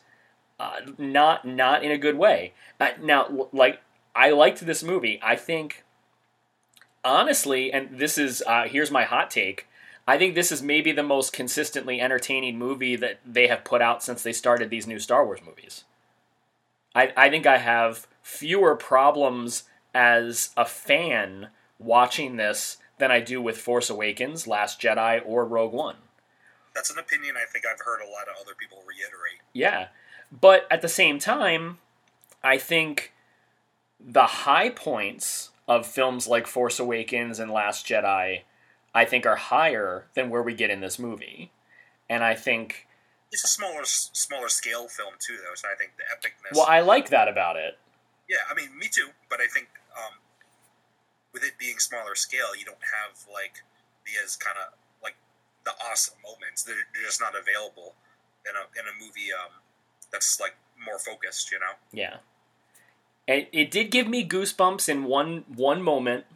uh, not not in a good way. Uh, now, like I liked this movie. I think honestly, and this is uh, here's my hot take. I think this is maybe the most consistently entertaining movie that they have put out since they started these new Star Wars movies. I, I think I have fewer problems as a fan watching this than I do with Force Awakens, Last Jedi, or Rogue One. That's an opinion I think I've heard a lot of other people reiterate. Yeah. But at the same time, I think the high points of films like Force Awakens and Last Jedi, I think, are higher than where we get in this movie. And I think it's a smaller smaller scale film too, though. So I think the epicness. Well, I like that about it. Yeah, I mean, me too. But I think um, with it being smaller scale, you don't have like the as kind of like the awesome moments. They're, they're, just not available in a in a movie um, that's like more focused. You know. Yeah. And it did give me goosebumps in one one moment.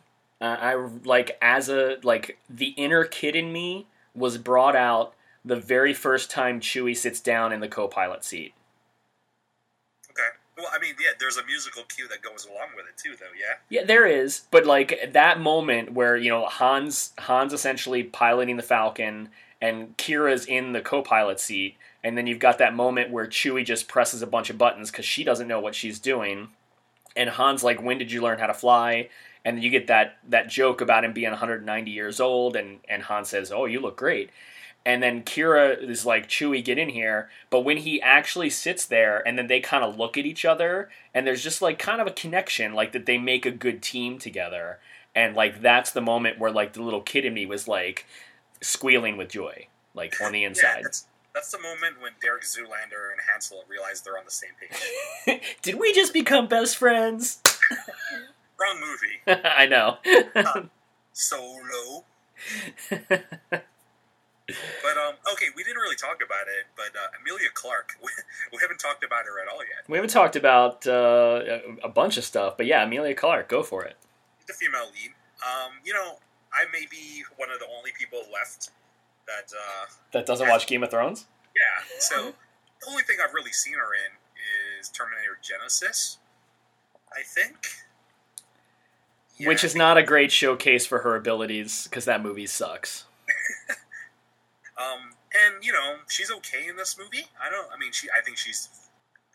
Uh, I like as a like the inner kid in me was brought out the very first time Chewie sits down in the co-pilot seat. Okay. Well, I mean, yeah, there's a musical cue that goes along with it too, though. Yeah. Yeah, there is, but like that moment where you know Hans Hans essentially piloting the Falcon and Qi'ra's in the co-pilot seat, and then you've got that moment where Chewie just presses a bunch of buttons because she doesn't know what she's doing, and Hans like, "When did you learn how to fly?" And then you get that that joke about him being 190 years old, and and Han says, "Oh, you look great." and then Qi'ra is like, Chewie, get in here. But when he actually sits there and then they kind of look at each other and there's just like kind of a connection, like that they make a good team together. And like that's the moment where like the little kid in me was like squealing with joy, like on the inside. Yeah, that's, that's the moment when Derek Zoolander and Hansel realize they're on the same page. Did we just become best friends? Wrong movie. I know. uh, solo. But um, okay, we didn't really talk about it, but uh, Emilia Clarke, we, we, haven't talked about her at all yet. We haven't talked about uh, a bunch of stuff, but yeah, Emilia Clarke, go for it. The female lead. Um, you know, I may be one of the only people left that uh, that doesn't has, watch Game of Thrones. Yeah, so the only thing I've really seen her in is Terminator Genisys, I think. Yeah, Which is not a great showcase for her abilities because that movie sucks. Um, and you know, she's okay in this movie. I don't. I mean, she. I think she's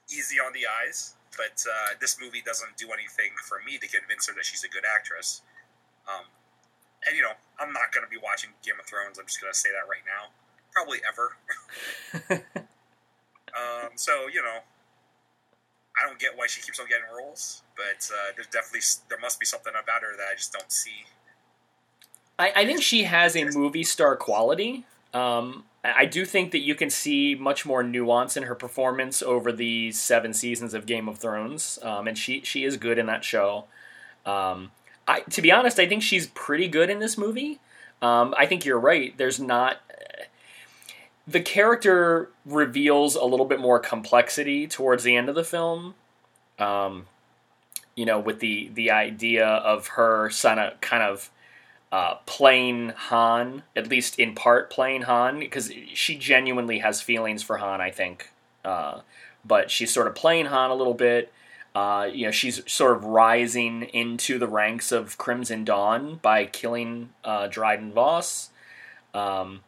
easy on the eyes, but uh, this movie doesn't do anything for me to convince her that she's a good actress. Um, and you know, I'm not going to be watching Game of Thrones. I'm just going to say that right now. Probably ever. so you know, I don't get why she keeps on getting roles, but uh, there's definitely there must be something about her that I just don't see. I, I think she has a movie star quality. Um, I do think that you can see much more nuance in her performance over the seven seasons of Game of Thrones, um, and she she is good in that show. Um, I, to be honest, I think she's pretty good in this movie. Um, I think you're right. There's not the character reveals a little bit more complexity towards the end of the film. Um, you know, with the the idea of her son, of kind of uh, playing Han, at least in part playing Han, because she genuinely has feelings for Han, I think. Uh, but she's sort of playing Han a little bit. Uh, you know, she's sort of rising into the ranks of Crimson Dawn by killing uh, Dryden Voss. Um,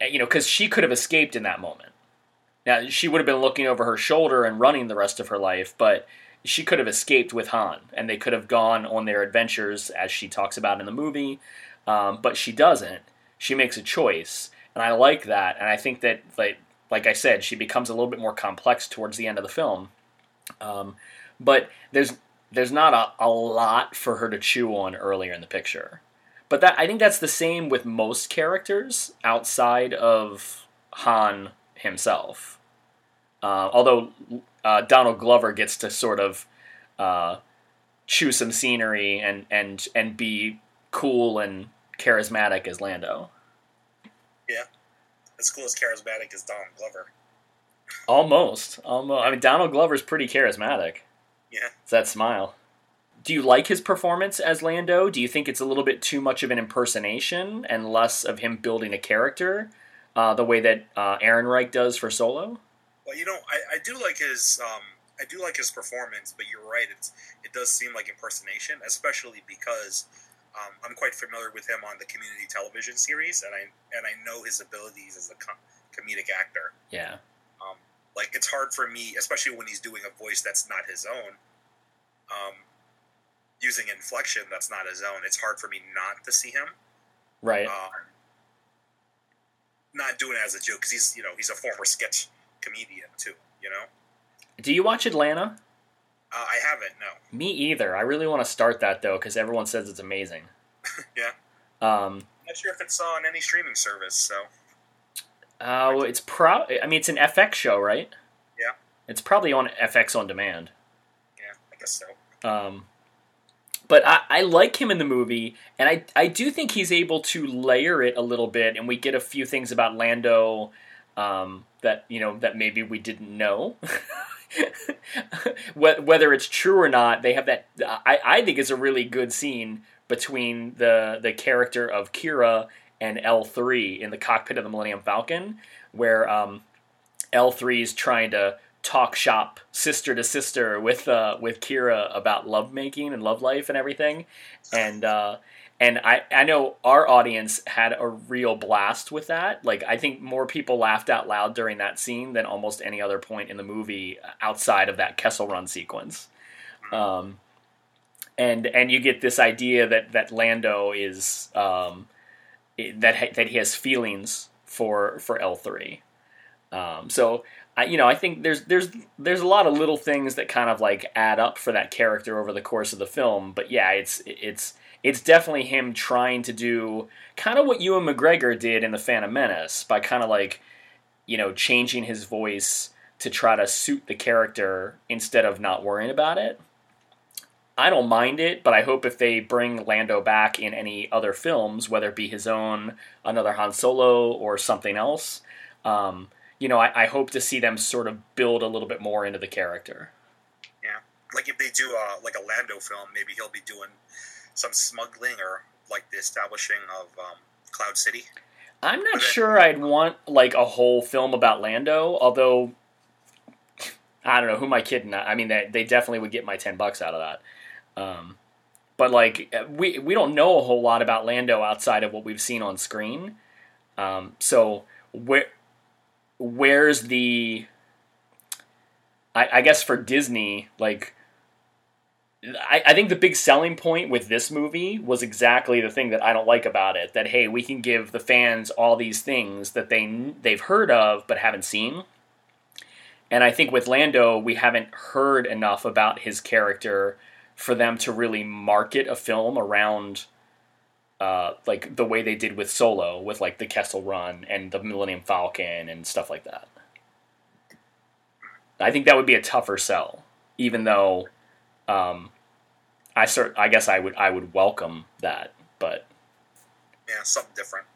you know, because she could have escaped in that moment. Now, she would have been looking over her shoulder and running the rest of her life, but she could have escaped with Han, and they could have gone on their adventures, as she talks about in the movie. Um, but she doesn't. She makes a choice, and I like that. And I think that, like, like I said, she becomes a little bit more complex towards the end of the film. Um, but there's there's not a, a lot for her to chew on earlier in the picture. But that I think that's the same with most characters outside of Han himself. Uh, although uh, Donald Glover gets to sort of uh, chew some scenery and and and be cool and charismatic as Lando. Yeah, as cool as charismatic as Donald Glover. Almost, almost. I mean, Donald Glover's pretty charismatic. Yeah, it's that smile. Do you like his performance as Lando? Do you think it's a little bit too much of an impersonation and less of him building a character, uh, the way that uh, Reich does for Solo? Well, you know, I, I do like his um, I do like his performance, but you're right. It's it does seem like impersonation, especially because um, I'm quite familiar with him on the Community television series, and I and I know his abilities as a com- comedic actor. Yeah. Um, like it's hard for me, especially when he's doing a voice that's not his own. Using inflection that's not his own. It's hard for me not to see him. Right. Um, not doing it as a joke because he's you know he's a former sketch comedian too. You know. Do you watch Atlanta? Uh, I haven't. No. Me either. I really want to start that though because everyone says it's amazing. yeah. Um, I'm not sure if it's on any streaming service. So. Oh, uh, it's pro. I mean, it's an FX show, right? Yeah. It's probably on FX on demand. Yeah, I guess so. Um, but I, I like him in the movie, and I I do think he's able to layer it a little bit, and we get a few things about Lando um, that you know that maybe we didn't know. Whether it's true or not, they have that. I, I think it's a really good scene between the the character of Qi'ra and L three in the cockpit of the Millennium Falcon, where um, L three is trying to talk shop sister to sister with uh, with Qi'ra about lovemaking and love life and everything, and uh, and I I know our audience had a real blast with that. Like I think more people laughed out loud during that scene than almost any other point in the movie outside of that Kessel Run sequence. Um, and and you get this idea that that Lando is um, that that he has feelings for for L three. Um, so I, you know, I think there's there's there's a lot of little things that kind of like add up for that character over the course of the film. But yeah, it's it's it's definitely him trying to do kind of what Ewan McGregor did in the Phantom Menace by kind of like you know changing his voice to try to suit the character instead of not worrying about it. I don't mind it, but I hope if they bring Lando back in any other films, whether it be his own, another Han Solo, or something else. Um, you know, I, I, hope to see them sort of build a little bit more into the character. Yeah, like if they do uh, like a Lando film, maybe he'll be doing some smuggling or like the establishing of um, Cloud City. I'm not sure I'd want like a whole film about Lando, although I don't know who am I kidding. I mean, they, they definitely would get my ten bucks out of that. Um, but like we we don't know a whole lot about Lando outside of what we've seen on screen. Um, so where where's the I, I guess for Disney, like I, I, think the big selling point with this movie was exactly the thing that I don't like about it. That hey, we can give the fans all these things that they they've heard of but haven't seen, And I think with Lando, we haven't heard enough about his character for them to really market a film around uh, like the way they did with Solo, with like the Kessel Run and the Millennium Falcon and stuff like that. I think that would be a tougher sell, even though um, I cert- I guess I would I would welcome that, but Yeah, something different.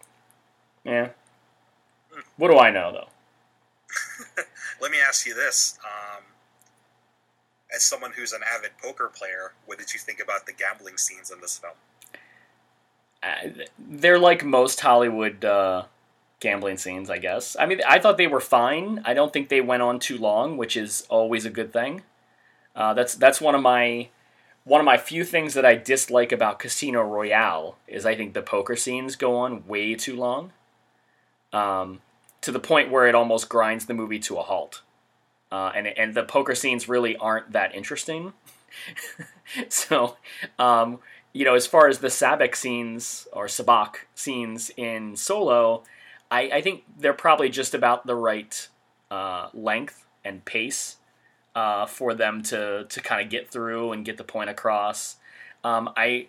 yeah. What do I know though? Let me ask you this: um, as someone who's an avid poker player, what did you think about the gambling scenes in this film? Uh, they're like most Hollywood uh, gambling scenes, I guess. I mean, I thought they were fine. I don't think they went on too long, which is always a good thing. Uh, that's that's one of my one of my few things that I dislike about Casino Royale is I think the poker scenes go on way too long, um, to the point where it almost grinds the movie to a halt. Uh, and and the poker scenes really aren't that interesting. so, um, you know, as far as the Sabacc scenes or Sabacc scenes in Solo, I, I think they're probably just about the right uh, length and pace uh, for them to to kind of get through and get the point across. Um, I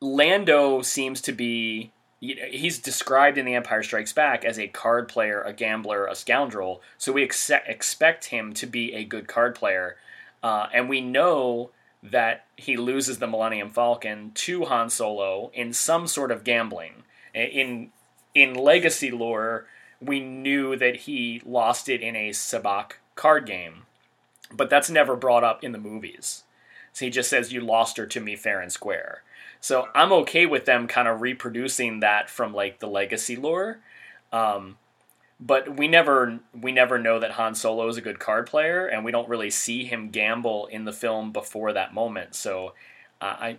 Lando seems to be he's described in The Empire Strikes Back as a card player, a gambler, a scoundrel. So we ex- expect him to be a good card player, uh, and we know that he loses the Millennium Falcon to Han Solo in some sort of gambling. In in legacy lore, we knew that he lost it in a Sabacc card game, but that's never brought up in the movies. So he just says, "You lost her to me fair and square." So I'm okay with them kind of reproducing that from like the legacy lore. Um, but we never we never know that Han Solo is a good card player, and we don't really see him gamble in the film before that moment. So uh, I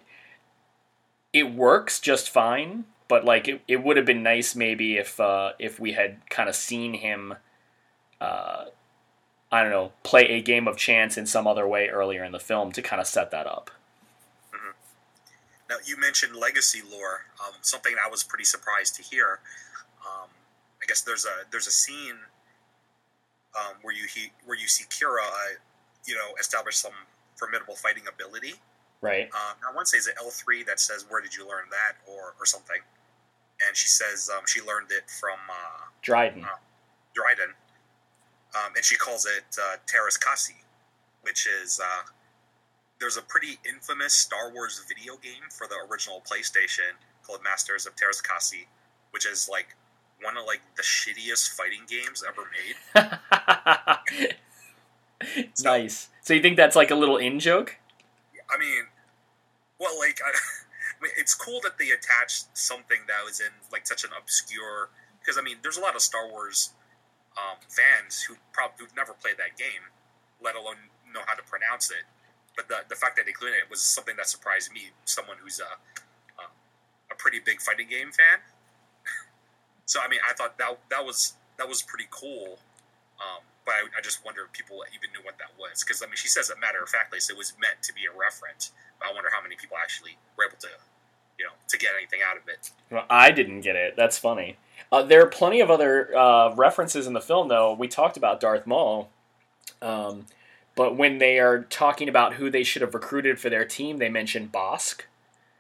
it works just fine, but like it, it would have been nice maybe if uh, if we had kind of seen him. Uh, I don't know, play a game of chance in some other way earlier in the film to kind of set that up. Now, you mentioned legacy lore. Um, something I was pretty surprised to hear. I guess there's a there's a scene um, where you he, where you see Qi'ra, uh, you know, establish some formidable fighting ability. Right. Um, I want to say is it L three that says where did you learn that or or something, and she says um, she learned it from uh, Dryden. uh, Dryden, um, and she calls it uh, Teräs Käsi, which is uh, there's a pretty infamous Star Wars video game for the original PlayStation called Masters of Teräs Käsi, which is like one of like the shittiest fighting games ever made. nice. So you think that's like a little in joke? I mean, well, like I, I mean, it's cool that they attached something that was in like such an obscure because I mean, there's a lot of Star Wars um, fans who probably who've never played that game, let alone know how to pronounce it. But the the fact that they included it was something that surprised me, someone who's a a, a pretty big fighting game fan. So I mean, I thought that that was that was pretty cool. Um, but I, I just wonder if people even knew what that was because I mean, she says a matter of factly, so it was meant to be a reference. But I wonder how many people actually were able to, you know, to get anything out of it. Well, I didn't get it. That's funny. Uh, there are plenty of other uh, references in the film, though. We talked about Darth Maul, um, but when they are talking about who they should have recruited for their team, they mention Bossk,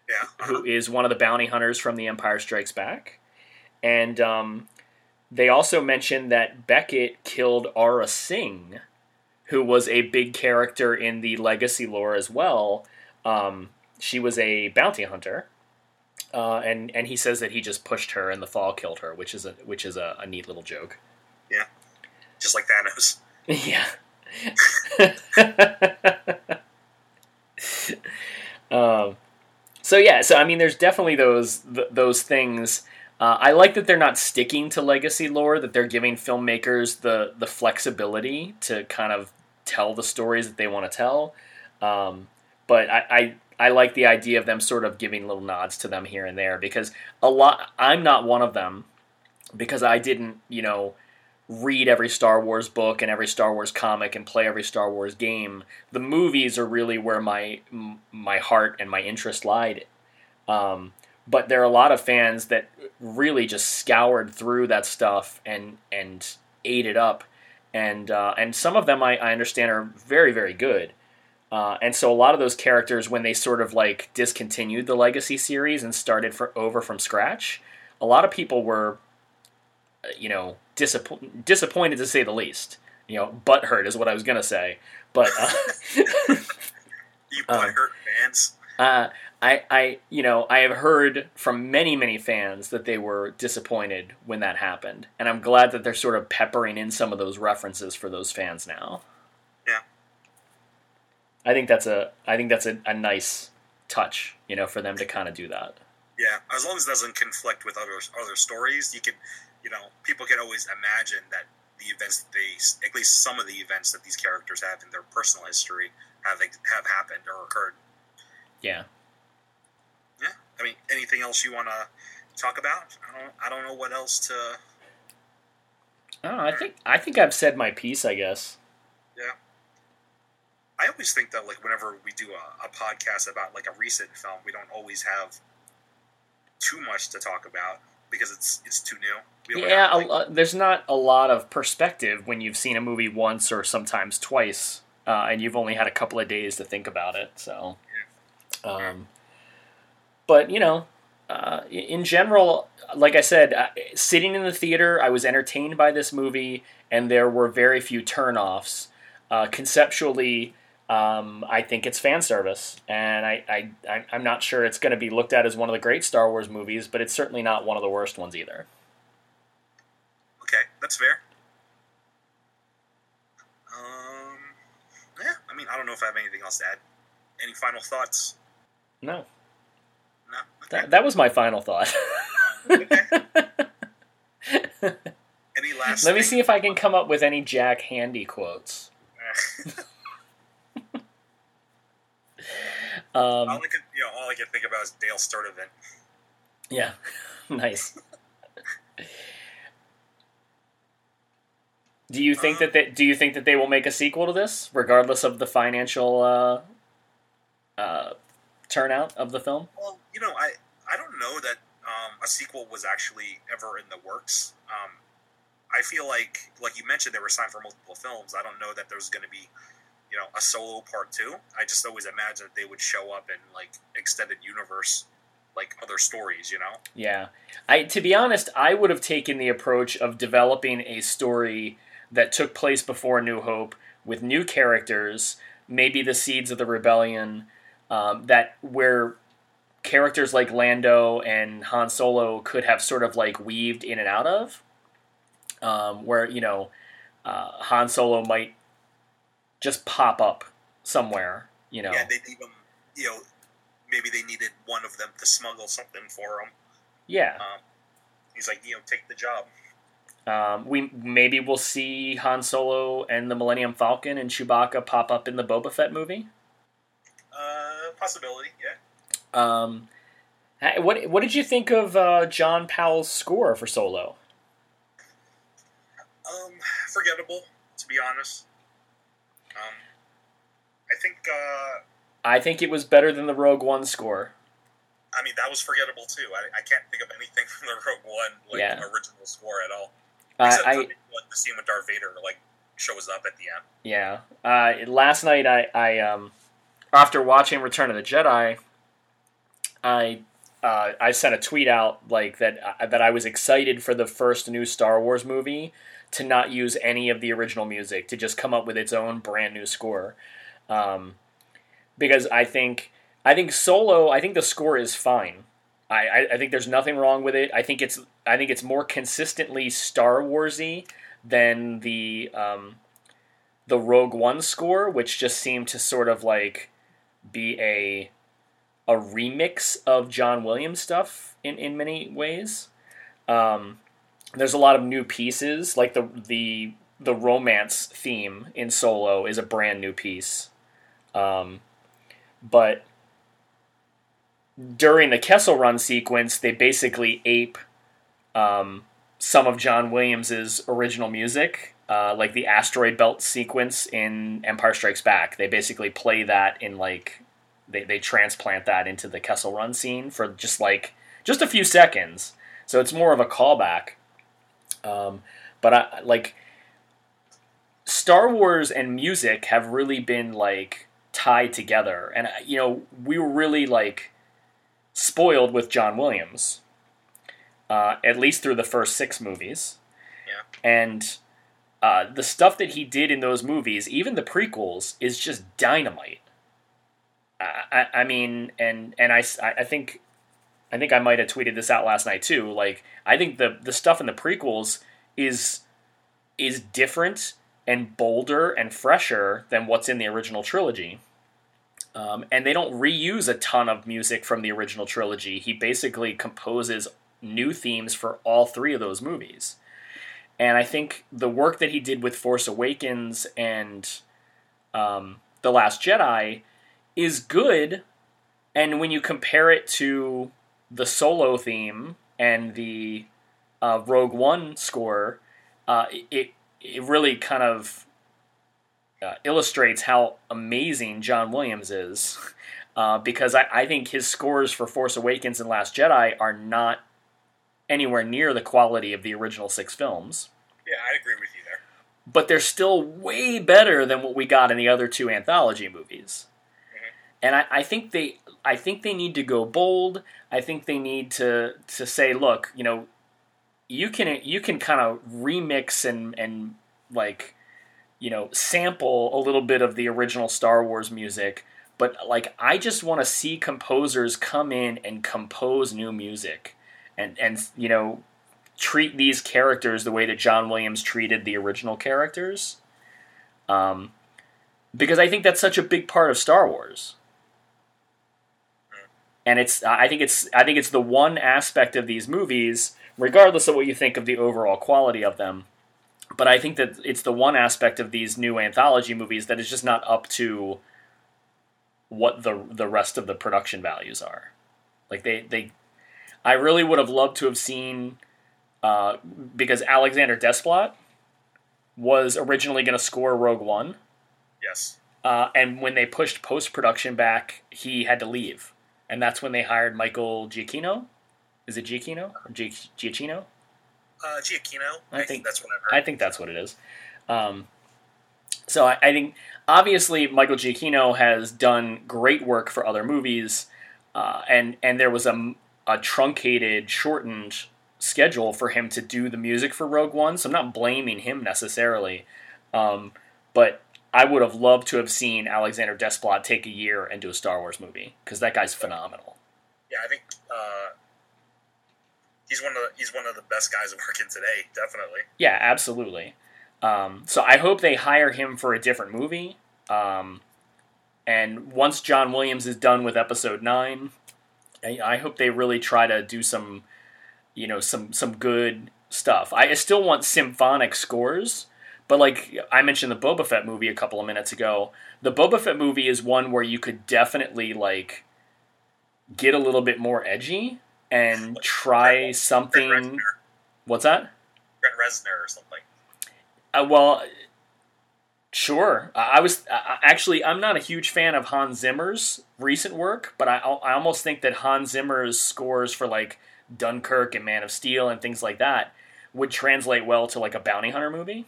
Yeah, who is one of the bounty hunters from The Empire Strikes Back, and um, they also mention that Beckett killed Aurra Sing, who was a big character in the Legacy lore as well. Um, she was a bounty hunter. Uh, and and he says that he just pushed her and the fall killed her, which is a which is a, a neat little joke. Yeah, just like Thanos. yeah. um, so yeah, so I mean, there's definitely those th- those things. Uh, I like that they're not sticking to legacy lore; that they're giving filmmakers the the flexibility to kind of tell the stories that they want to tell. Um, but I, I I like the idea of them sort of giving little nods to them here and there because a lot. I'm not one of them because I didn't, you know, read every Star Wars book and every Star Wars comic and play every Star Wars game. The movies are really where my my heart and my interest lied. Um, but there are a lot of fans that really just scoured through that stuff and and ate it up, and uh, and some of them I, I understand are very very good. Uh, and so a lot of those characters, when they sort of like discontinued the Legacy series and started for over from scratch, a lot of people were, uh, you know, disappointed disappointed to say the least. You know, butthurt is what I was gonna say, but uh, You butthurt fans. uh, I, I, you know, I have heard from many, many fans that they were disappointed when that happened, and I'm glad that they're sort of peppering in some of those references for those fans now. Yeah. I think that's a, I think that's a, a nice touch, you know, for them to kind of do that. Yeah, as long as it doesn't conflict with other other stories, you can, you know, people can always imagine that the events that they, at least some of the events that these characters have in their personal history, have have happened or occurred. Yeah. Yeah, I mean, anything else you want to talk about? I don't, I don't know what else to. I I think, I think I've said my piece. I guess. Yeah. I always think that like whenever we do a, a podcast about like a recent film, we don't always have too much to talk about because it's it's too new. Yeah, have, like- lo- there's not a lot of perspective when you've seen a movie once or sometimes twice, uh, and you've only had a couple of days to think about it. So, um, but you know, uh, in general, like I said, uh, sitting in the theater, I was entertained by this movie, and there were very few turnoffs. Uh, conceptually, um, I think it's fan service, and I, I, I'm not sure it's going to be looked at as one of the great Star Wars movies, but it's certainly not one of the worst ones either. Okay, that's fair. Um, yeah, I mean, I don't know if I have anything else to add. Any final thoughts? No, No. Okay. that, that was my final thought. okay. Any last? Let me see if I can come up with any Jack Handey quotes. Um, all I can, you know, all I can think about is Dale Sturdivant. yeah, nice. Do you think that they, do you think that they will make a sequel to this, regardless of the financial uh, uh, turnout of the film? Well, you know, I I don't know that um, a sequel was actually ever in the works. Um, I feel like, like you mentioned, they were signed for multiple films. I don't know that there's going to be, you know, a solo part two. I just always imagined that they would show up in like extended universe, like other stories. You know? Yeah, I to be honest, I would have taken the approach of developing a story that took place before New Hope with new characters, maybe the seeds of the rebellion, um, that where characters like Lando and Han Solo could have sort of like weaved in and out of, um, where you know uh, Han Solo might just pop up somewhere, you know. Yeah, they need them. You know, maybe they needed one of them to smuggle something for him. yeah. Um, he's like, you know, take the job. Um, we maybe we'll see Han Solo and the Millennium Falcon and Chewbacca pop up in the Boba Fett movie. Uh, possibility. Yeah. Um, what what did you think of uh, John Powell's score for Solo? Um, forgettable, to be honest. Um, I think, uh, I think it was better than the Rogue One score. I mean, that was forgettable too. I, I can't think of anything from the Rogue One, like, Yeah. original score at all. Uh, Except I for like, the scene with Darth Vader, like, shows up at the end. yeah. Uh, last night I I um after watching Return of the Jedi, I. Uh, I sent a tweet out like that uh, that I was excited for the first new Star Wars movie to not use any of the original music to just come up with its own brand new score, um, because I think I think Solo I think the score is fine. I, I, I think there's nothing wrong with it. I think it's I think it's more consistently Star Warsy than the um, the Rogue One score, which just seemed to sort of like be a a remix of John Williams stuff in, in many ways. Um, there's a lot of new pieces, like the the the romance theme in Solo is a brand new piece, um, but during the Kessel Run sequence, they basically ape um, some of John Williams's original music, uh, like the asteroid belt sequence in Empire Strikes Back. They basically play that in like they, they transplant that into the Kessel Run scene for just like just a few seconds. So it's more of a callback. Um, but I like Star Wars and music have really been like tied together, and uh, you know we were really like spoiled with John Williams, uh, at least through the first six movies. Yeah. And uh, the stuff that he did in those movies, even the prequels, is just dynamite. I, I, mean, and and I, I think I think I might have tweeted this out last night too. Like, I think the the stuff in the prequels is is different and bolder and fresher than what's in the original trilogy. Um, and they don't reuse a ton of music from the original trilogy. He basically composes new themes for all three of those movies. And I think the work that he did with Force Awakens and um, The Last Jedi is good. And when you compare it to the solo theme and the uh, Rogue One score, uh, it it really kind of uh, illustrates how amazing John Williams is. Uh, because I, I think his scores for Force Awakens and Last Jedi are not anywhere near the quality of the original six films. Yeah, I'd agree with you there. But they're still way better than what we got in the other two anthology movies. And I, I think they I think they need to go bold. I think they need to to say, look, you know, you can you can kind of remix and and like you know sample a little bit of the original Star Wars music, but like I just want to see composers come in and compose new music, and and you know treat these characters the way that John Williams treated the original characters, um, because I think that's such a big part of Star Wars and it's I think it's I think it's the one aspect of these movies, regardless of what you think of the overall quality of them. But I think that it's the one aspect of these new anthology movies that is just not up to what the the rest of the production values are. Like they they, I really would have loved to have seen, uh, because Alexander Desplat was originally going to score Rogue One, Yes. uh, and when they pushed post production back, he had to leave, and that's when they hired Michael Giacchino. Is it Giacchino Giacchino? Uh, Giacchino. I I, think- think that's what I've heard. I think that's what it is. Um, so I, I think obviously Michael Giacchino has done great work for other movies, uh, and and there was a, a truncated, shortened schedule for him to do the music for Rogue One. So I'm not blaming him necessarily, um, but I would have loved to have seen Alexander Desplat take a year and do a Star Wars movie because that guy's phenomenal. yeah, I think uh, he's one of the, he's one of the best guys working today. Definitely. Yeah, absolutely. Um, so I hope they hire him for a different movie. Um, and once John Williams is done with Episode Nine, I, I hope they really try to do some, you know, some some good stuff. I still want symphonic scores, but like I mentioned the Boba Fett movie a couple of minutes ago, the Boba Fett movie is one where you could definitely like get a little bit more edgy and try something. What's that? Trent Reznor or something. Uh, well, sure. I I was uh, actually I'm not a huge fan of Hans Zimmer's recent work, but I I almost think that Hans Zimmer's scores for like Dunkirk and Man of Steel and things like that would translate well to like a bounty hunter movie.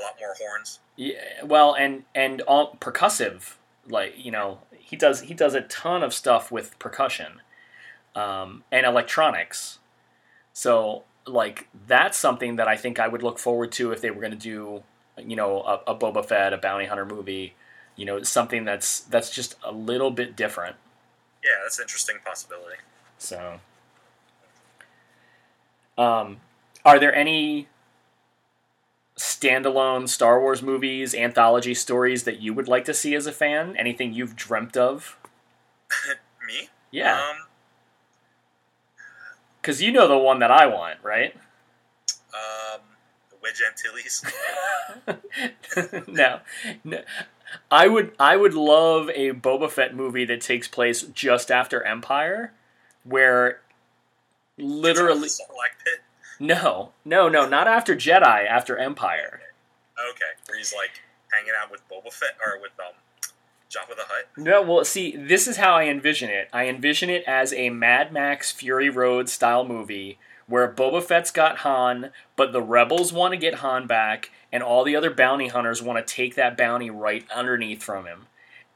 A lot more horns. Yeah, well, and and all percussive, like you know, he does he does a ton of stuff with percussion, um, and electronics. So like that's something that I think I would look forward to if they were going to do, you know, a, a Boba Fett, a bounty hunter movie, you know, something that's that's just a little bit different. Yeah, that's an interesting possibility. So, um, are there any standalone Star Wars movies, anthology stories that you would like to see as a fan? Anything you've dreamt of? Me? Yeah, Um, because you know the one that I want, right? um, the Wedge Antilles. no, no. I would I would love a Boba Fett movie that takes place just after Empire, where literally. No, no, no, not after Jedi, after Empire. Okay, where he's like hanging out with Boba Fett or with um Jabba the Hutt. No, well, see, this is how I envision it. I envision it as a Mad Max Fury Road style movie where Boba Fett's got Han, but the rebels want to get Han back, and all the other bounty hunters want to take that bounty right underneath from him.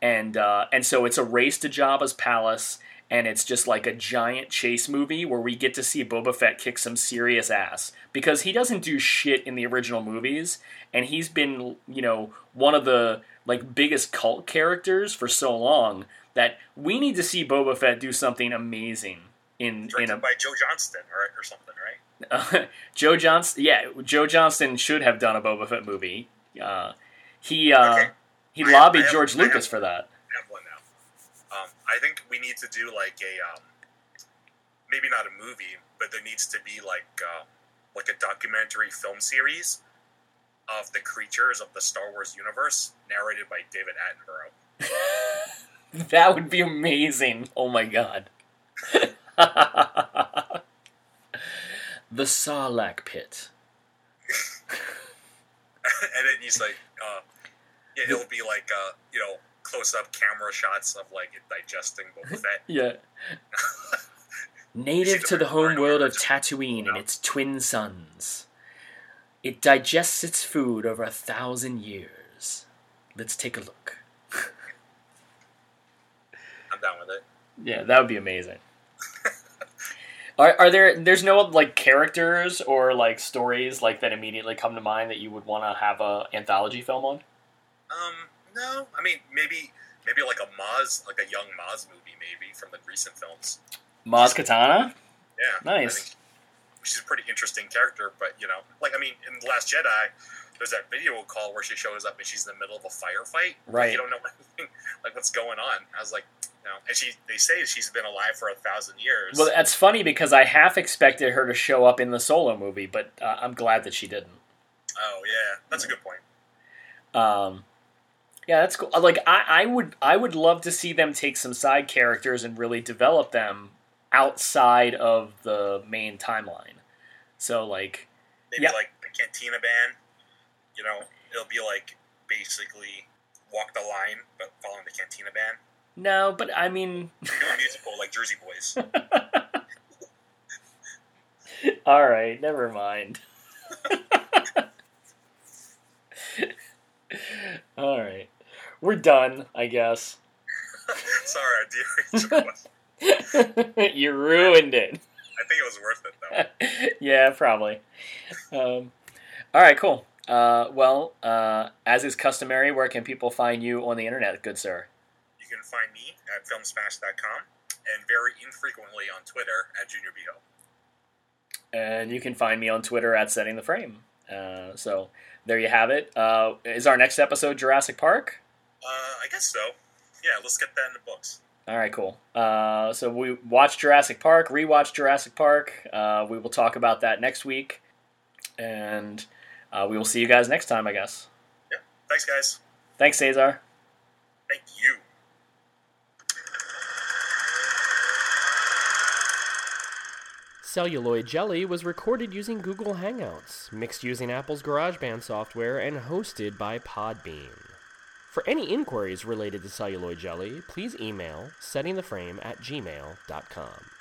And uh, and so it's a race to Jabba's palace, and it's just like a giant chase movie where we get to see Boba Fett kick some serious ass because he doesn't do shit in the original movies, and he's been you know one of the like biggest cult characters for so long that we need to see Boba Fett do something amazing in in Directed a by Joe Johnston or, or something, right? Joe Johnston. Yeah, Joe Johnston should have done a Boba Fett movie. Uh, he uh, Okay. he lobbied have- George have- Lucas for that. I have one now. I think we need to do like a um, maybe not a movie, but there needs to be like uh, like a documentary film series of the creatures of the Star Wars universe, narrated by David Attenborough. That would be amazing. Oh my god. the Sarlacc pit. and then he's like, uh, yeah, it'll be like uh, you know close up camera shots of like it digesting Boba Fett. Yeah. Native to the home world of Tatooine and its twin suns. It digests its food over a thousand years. Let's take a look. I'm down with it. Yeah, that would be amazing. are, are there? There's no like characters or like stories like that immediately come to mind that you would want to have a anthology film on? Um, no, I mean maybe maybe like a Maz, like a young Maz movie, maybe from the recent films. Maz Katana. Yeah, Nice. she's a pretty interesting character, but you know, like I mean, in the Last Jedi, there's that video call where she shows up and she's in the middle of a firefight. Right. You don't know anything, like what's going on. I was like, you know, and she they say she's been alive for a thousand years. Well, that's funny because I half expected her to show up in the solo movie, but uh, I'm glad that she didn't. oh yeah, that's a good point. Um, yeah, that's cool. Like I, I would, I would love to see them take some side characters and really develop them outside of the main timeline. So like, Maybe Yeah. like the Cantina Band. You know, it'll be like basically walk the line, but following the Cantina Band. no, but I mean, Do a musical like Jersey Boys. all right, never mind. all right, we're done, I guess. Sorry, I derailed. you ruined it. I think it was worth it though. yeah, probably. Um, all right, cool. Uh, well, uh, as is customary, where can people find you on the internet, good sir? You can find me at filmsmash.com and very infrequently on Twitter at Junior Beho. And you can find me on Twitter at Setting the Frame. Uh, so there you have it. Uh, is our next episode Jurassic Park? Uh, I guess so. Yeah, let's get that in the books. All right, cool. Uh, so we watched Jurassic Park, rewatched Jurassic Park. Uh, we will talk about that next week, and uh, we will see you guys next time, I guess. Yeah. Thanks, guys. Thanks, Cesar. Thank you. Celluloid Jelly was recorded using Google Hangouts, mixed using Apple's GarageBand software, and hosted by Podbean. For any inquiries related to celluloid jelly, please email settingtheframe at gmail.com.